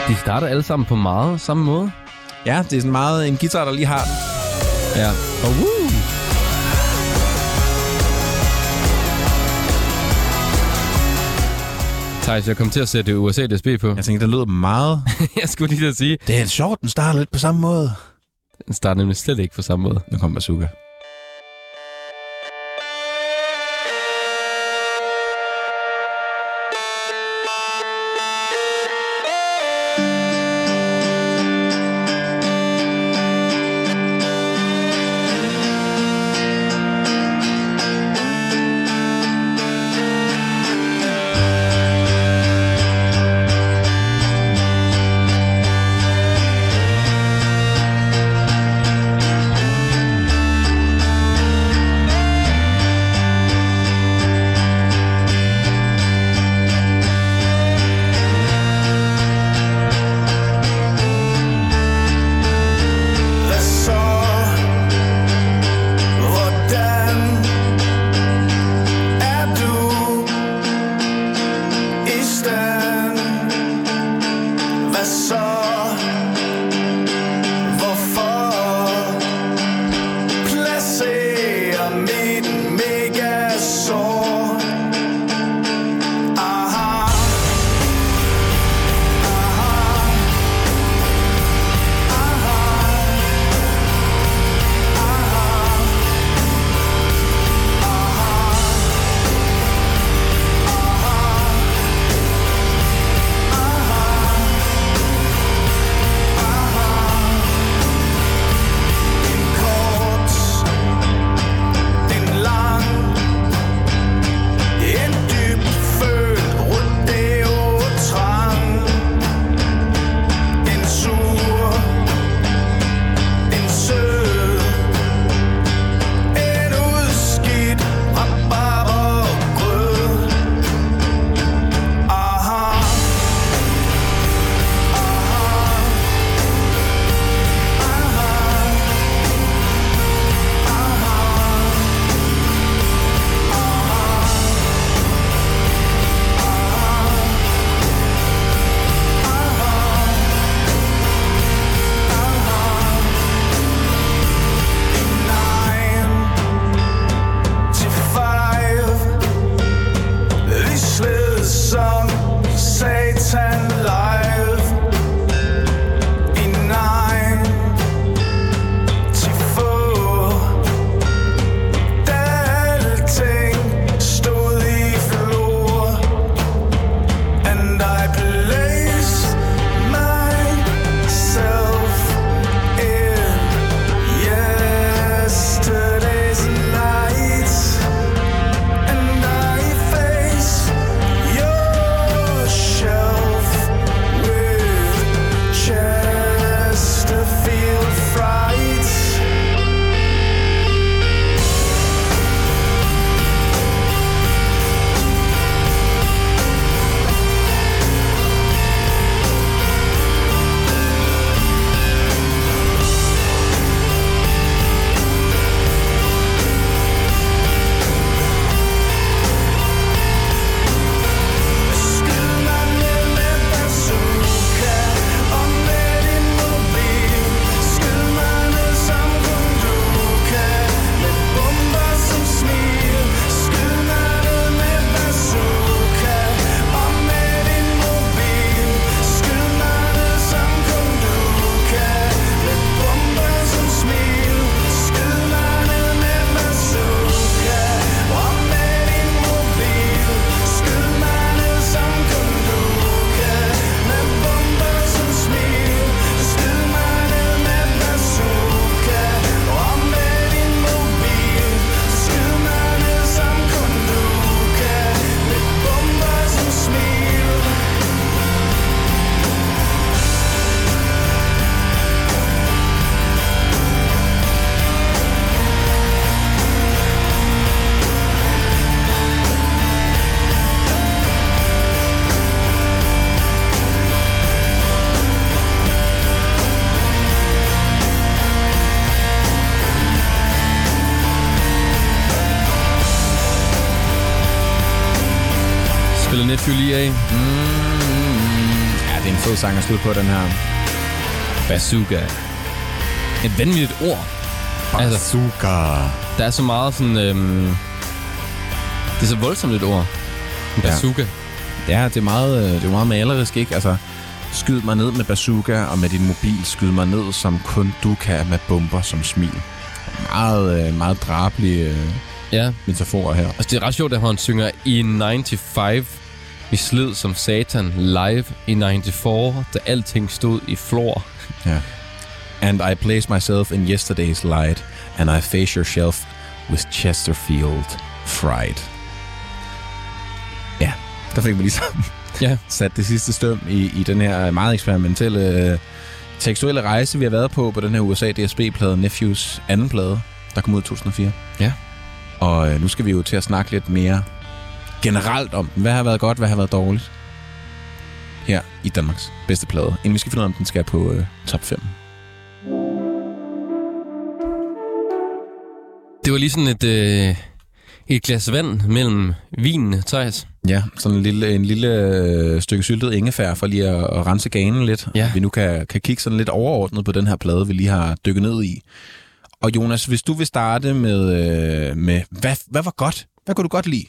De starter alle sammen på meget samme måde. Ja, det er sådan meget en guitar, der lige har den. Ja. Og woo! Thijs, jeg kom til at sætte USA DSB på. Jeg tænkte, det lyder meget... jeg skulle lige at sige, Det er sjovt, den starter lidt på samme måde. den starter nemlig slet ikke på samme måde. Nu kommer. Bazooka, sang at slutte på, den her. Bazooka. Et vanvittigt ord. Altså, Bazooka. der er så meget sådan... Øhm, det er så voldsomt et ord. En Ja. bazooka. Ja, det er meget, øh, det er meget malerisk, ikke? Altså, skyd mig ned med bazooka, og med din mobil skyd mig ned, som kun du kan med bomber som smil. Meget, øh, meget drabelige øh, Ja. metaforer her. Altså, det er ret sjovt, at han synger i 95. Vi sled som satan live i 94, da alting stod i flor. Ja. And I place myself in yesterday's light, and I face your shelf with Chesterfield fright. Ja, der fik vi ligesom Ja. sat det sidste støm i, i den her meget eksperimentelle øh, tekstuelle rejse, vi har været på, på den her USA DSB-plade, Nephews anden plade, der kom ud i 2004. Ja. Og øh, nu skal vi jo til at snakke lidt mere generelt om den. Hvad har været godt, hvad har været dårligt? Her i Danmarks bedste plade. Inden vi skal finde ud af, om den skal på øh, top 5. Det var lige sådan et, øh, et glas vand mellem vinen, Thijs. Ja, sådan en lille, en lille øh, stykke syltet ingefær for lige at, at rense ganen lidt. Ja. Vi nu kan, kan kigge sådan lidt overordnet på den her plade, vi lige har dykket ned i. Og Jonas, hvis du vil starte med, øh, med hvad, hvad var godt? Hvad kunne du godt lide?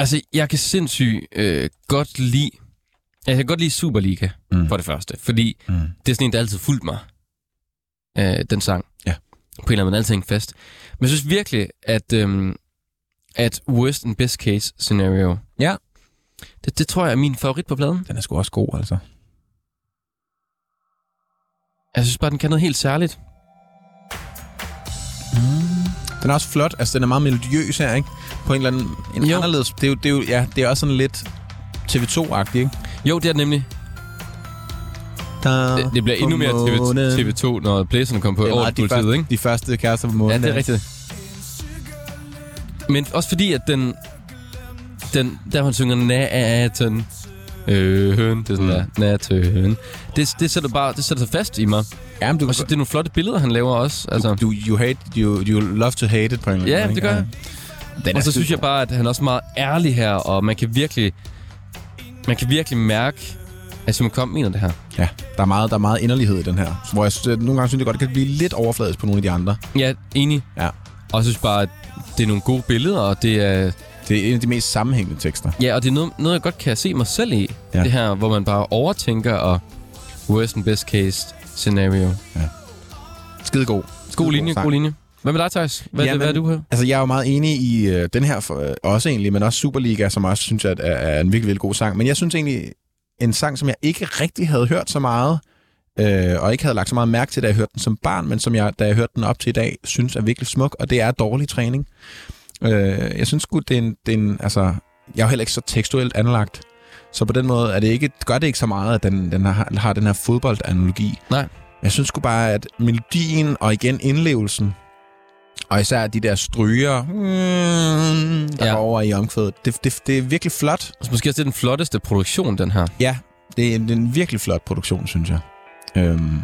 Altså, jeg kan sindssygt øh, godt lide... Jeg kan godt lide Superliga, Mm. mm. for det første. Fordi Mm. det er sådan en, der altid fulgt mig. Øh, den sang. Ja. På en eller anden måde altid hængt fast. Men jeg synes virkelig, at, øhm, at worst and best case scenario, Ja. det, det tror jeg er min favorit på pladen. Den er sgu også god, altså. Jeg synes bare, den kan noget helt særligt. Den er også flot. Altså, den er meget melodiøs her, ikke? På en eller anden en Jo. anderledes... Det er, jo, det, er jo, ja, det er også sådan lidt TV2-agtigt, ikke? Jo, det er det nemlig. Der Det, det bliver endnu mere TV, TV2, når Blæserne kommer på Det er over meget de, politiet, første, ikke? de første kærester på Ja, månen. det er rigtigt. Men også fordi, at den... den der han synger natten, øh, høn, det er sådan Mm. der, natten. Det, det sætter bare, det sætter sig fast i mig. Ja, men du, Og så det er nogle flotte billeder, han laver også. Altså. du, you, hate, you, you love to hate it på en eller anden Ja, det gør jeg. Den Og så synes jeg bare, at han er også meget ærlig her, og man kan virkelig, man kan virkelig mærke, at Simon Kom mener det her. Ja, der er, meget, der er meget inderlighed i den her. Hvor jeg synes, nogle gange synes jeg godt, det kan blive lidt overfladisk på nogle af de andre. Ja, enig. Ja. Og jeg synes bare, at det er nogle gode billeder, og det er, Det er en af de mest sammenhængende tekster. Ja, og det er noget, noget jeg godt kan se mig selv i. Ja. Ja. Det her, hvor man bare overtænker og worst and best case scenario. Skide god. God linje, god linje. Hvad med dig, Thijs? Hvad, Jamen, hvad er du her? Altså, jeg er jo meget enig i øh, den her, for, øh, også egentlig, men også Superliga, som også synes, at er, er en virkelig, virkelig god sang. Men jeg synes egentlig, en sang, som jeg ikke rigtig havde hørt så meget, øh, og ikke havde lagt så meget mærke til, da jeg hørte den som barn, men som jeg, da jeg hørte den op til i dag, synes er virkelig smuk, og det er dårlig træning. Øh, jeg synes sgu, det er en, det er en, altså, jeg er jo heller ikke så tekstuelt anlagt, så på den måde er det ikke, gør det ikke så meget, at den, den har, har den her fodboldanalogi. Nej. Jeg synes sgu bare, at melodien og igen indlevelsen, og især de der stryger, mm, der Ja. ja. over i omkvædet, det, det, det er virkelig flot. Altså, måske også det er den flotteste produktion, den her. Ja, det er en, det er en virkelig flot produktion, synes jeg. Øhm,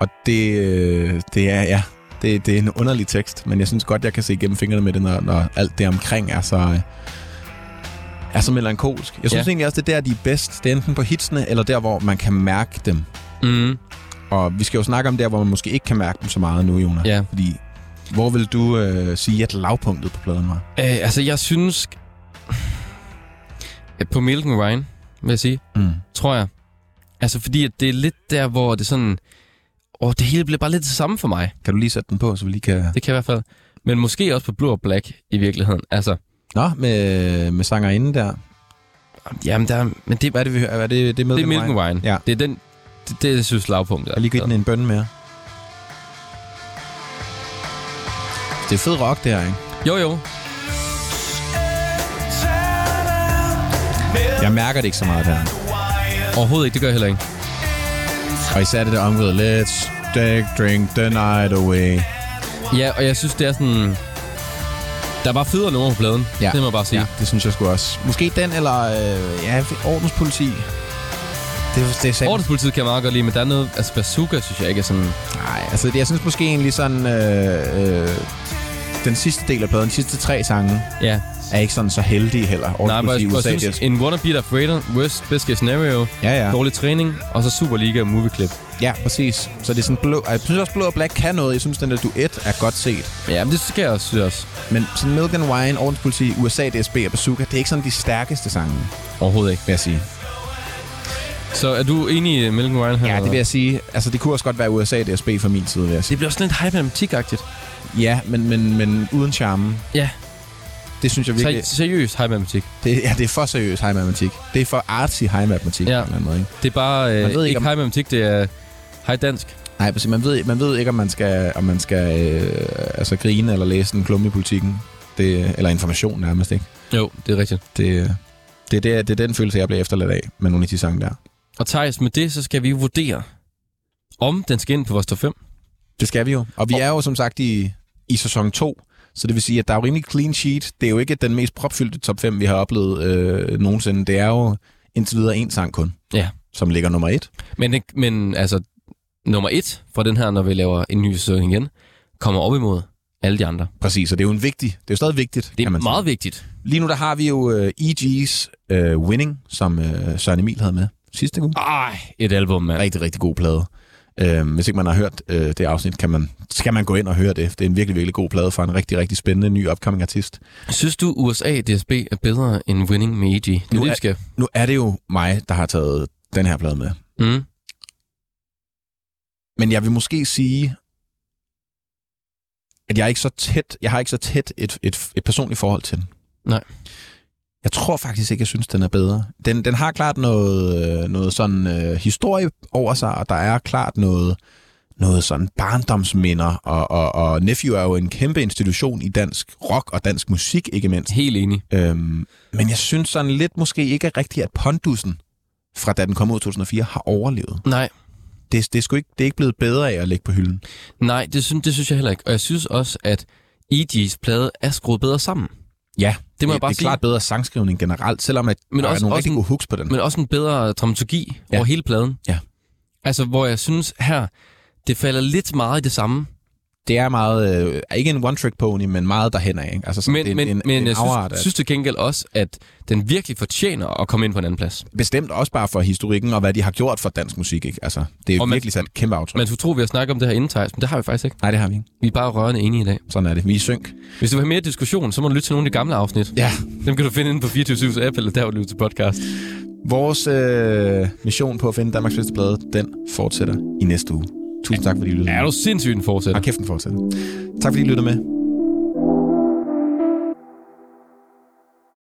og det, øh, det er, ja, det, det er en underlig tekst, men jeg synes godt, jeg kan se igennem fingrene med det, når, når alt det omkring er så, øh, er så melankolsk. Jeg synes ja. egentlig også, det er der, de er bedst. Det er enten på hitsene, eller der, hvor man kan mærke dem. Mm. Og vi skal jo snakke om der, hvor man måske ikke kan mærke dem så meget nu, Jonas. Ja. Fordi, hvor vil du øh, sige, at lavpunktet på pladen var? Øh, altså, jeg synes... Ja, På Milk and Wine, vil jeg sige, Mm. tror jeg. Altså, fordi at det er lidt der, hvor det sådan... Åh, det hele bliver bare lidt det samme for mig. Kan du lige sætte den på, så vi lige kan... Det kan jeg i hvert fald. Men måske også på Blue og Black i virkeligheden. Altså, Nå, med, med sangerinden der. jamen, der, men det, Hvad er det, vi hører? Er det, det er Milk det er Milk and Wine? Ja. Det er den, det, det jeg synes lavpunktet. Og lige give den en bønne mere. Det er fed rock, det her, ikke? Jo, jo. Jeg mærker det ikke så meget der. Overhovedet ikke, det gør jeg heller ikke. Og især det der omkvædet, let's take, drink the night away. Ja, og jeg synes, det er sådan... Der er bare federe numre på pladen. Ja. Det må jeg bare sige. Ja, det synes jeg sgu også. Måske den, eller øh, ja, ordenspoliti. Det, det er sandt. Ordenspolitiet kan jeg meget godt lide, men der er noget... Altså, Bazooka synes jeg ikke er sådan... Nej, altså det, jeg synes måske egentlig sådan... Øh, øh, den sidste del af pladen, de sidste tre sange, Ja. er ikke sådan så heldige heller. Nej, men jeg, jeg USA, synes, det- en Wanna Beat of Raider, Worst Best Case Scenario, Ja, ja. ja. dårlig træning, og så Superliga og Movie Clip. Ja, præcis. Så det er sådan blå... Jeg synes også, Blå og Black kan noget. Jeg synes, den der duet er godt set. Ja, men det skal jeg også synes også. Men sådan Milk and Wine, Ordenspoliti, USA, DSB og Bazooka, det er ikke sådan de stærkeste sange, Overhovedet ikke. vil jeg sige. Så er du enig i Milk and Wine her? Ja, det vil jeg sige. Altså, det kunne også godt være USA, DSB fra min side, vil jeg sige. det bliver også lidt hype-matematik-agtigt. Ja, men, men, men uden charme. Ja. Det synes jeg virkelig... Seri- seriøst hype-matematik. Det, ja, det er for seriøs high matematik. Det er for artsy high matematik. Ja. På en eller anden måde, ikke? Det er bare Man øh, ved ikke, ikke, ikke om- hype-matematik, det er high dansk. Nej, præcis. Man ved, man ved ikke, om man skal, om man skal øh, altså, grine eller læse en klumme i politikken. Det, eller information nærmest, ikke? Jo, det er rigtigt. Det, det, er det, det er den følelse, jeg bliver efterladt af med nogle af de sange der. Og Thijs, med det, så skal vi vurdere, om den skal ind på vores top 5. Det skal vi jo. Og vi er jo som sagt i, i sæson 2, så det vil sige, at der er jo rimelig clean sheet. Det er jo ikke den mest propfyldte top 5, vi har oplevet øh, nogensinde. Det er jo indtil videre en sang kun, Ja. som ligger nummer et. Men, det- men altså, nummer et fra den her, når vi laver en ny sæson igen, kommer op imod alle de andre. Præcis, og det er jo en vigtig, det er jo stadig vigtigt, Det er kan man meget sige. vigtigt. Lige nu der har vi jo øh, EG's øh, Winning, som øh, Søren Emil havde med sidste uge. Ej, et album, mand. Rigtig, rigtig god plade. Øh, hvis ikke man har hørt øh, det afsnit, kan man, skal man gå ind og høre det. Det er en virkelig, virkelig god plade fra en rigtig, rigtig spændende ny upcoming artist. Synes du, USA DSB er bedre end Winning med EG? Det Nu er- skal. Nu er det jo mig, der har taget den her plade med. Mm. Men jeg vil måske sige, at jeg er ikke så tæt, jeg har ikke så tæt et, et, et personligt forhold til den. Nej. Jeg tror faktisk ikke, jeg synes, den er bedre. Den, den har klart noget, øh, noget sådan øh, historie over sig, og der er klart noget, noget sådan barndomsminder, og, og, og Nephew er jo en kæmpe institution i dansk rock og dansk musik, ikke mindst. Helt enig. Øhm, men jeg synes sådan lidt måske ikke rigtigt, at Pondusen fra da den kom ud i 2004 har overlevet. Nej, Det, det, er sgu ikke, det er ikke blevet bedre af at lægge på hylden. nej, det synes, det synes jeg heller ikke. Og jeg synes også, at EG's plade er skruet bedre sammen. Ja, Det må jeg bare det er sige. klart bedre sangskrivning generelt, selvom at Men der også- er nogle også rigtig en- gode hooks på den. Men også en bedre dramaturgi ja. over hele pladen. Ja. Altså, hvor jeg synes her, det falder lidt meget i det samme. Det er meget, øh, ikke en one-trick pony, men meget derhen af. Altså, sådan, Men, det er men, en, men en jeg afart synes, af- synes til gengæld også, at den virkelig fortjener at komme ind på en anden plads. Bestemt også bare for historikken og hvad de har gjort for dansk musik. Ikke? Altså, det er Og jo man- virkelig sat kæmpe aftryk. Man skulle tro, vi har snakket om det her inden, Thijs, men det har vi faktisk ikke. Nej, det har vi ikke. Vi er bare rørende enige i dag. Sådan er det. Vi er i synk. Hvis du vil have mere diskussion, så må du lytte til nogle af de gamle afsnit. Ja. Dem kan du finde inde på 24 app, eller der, hvor du lytter til podcast. Vores øh, mission på at finde Danmarks bedste plade, den fortsætter i næste uge. Tusind tak, fordi I lyttede Er med. du sindssygt en fortsætter? Og kæft, den fortsætter. Tak fordi I lyttede med.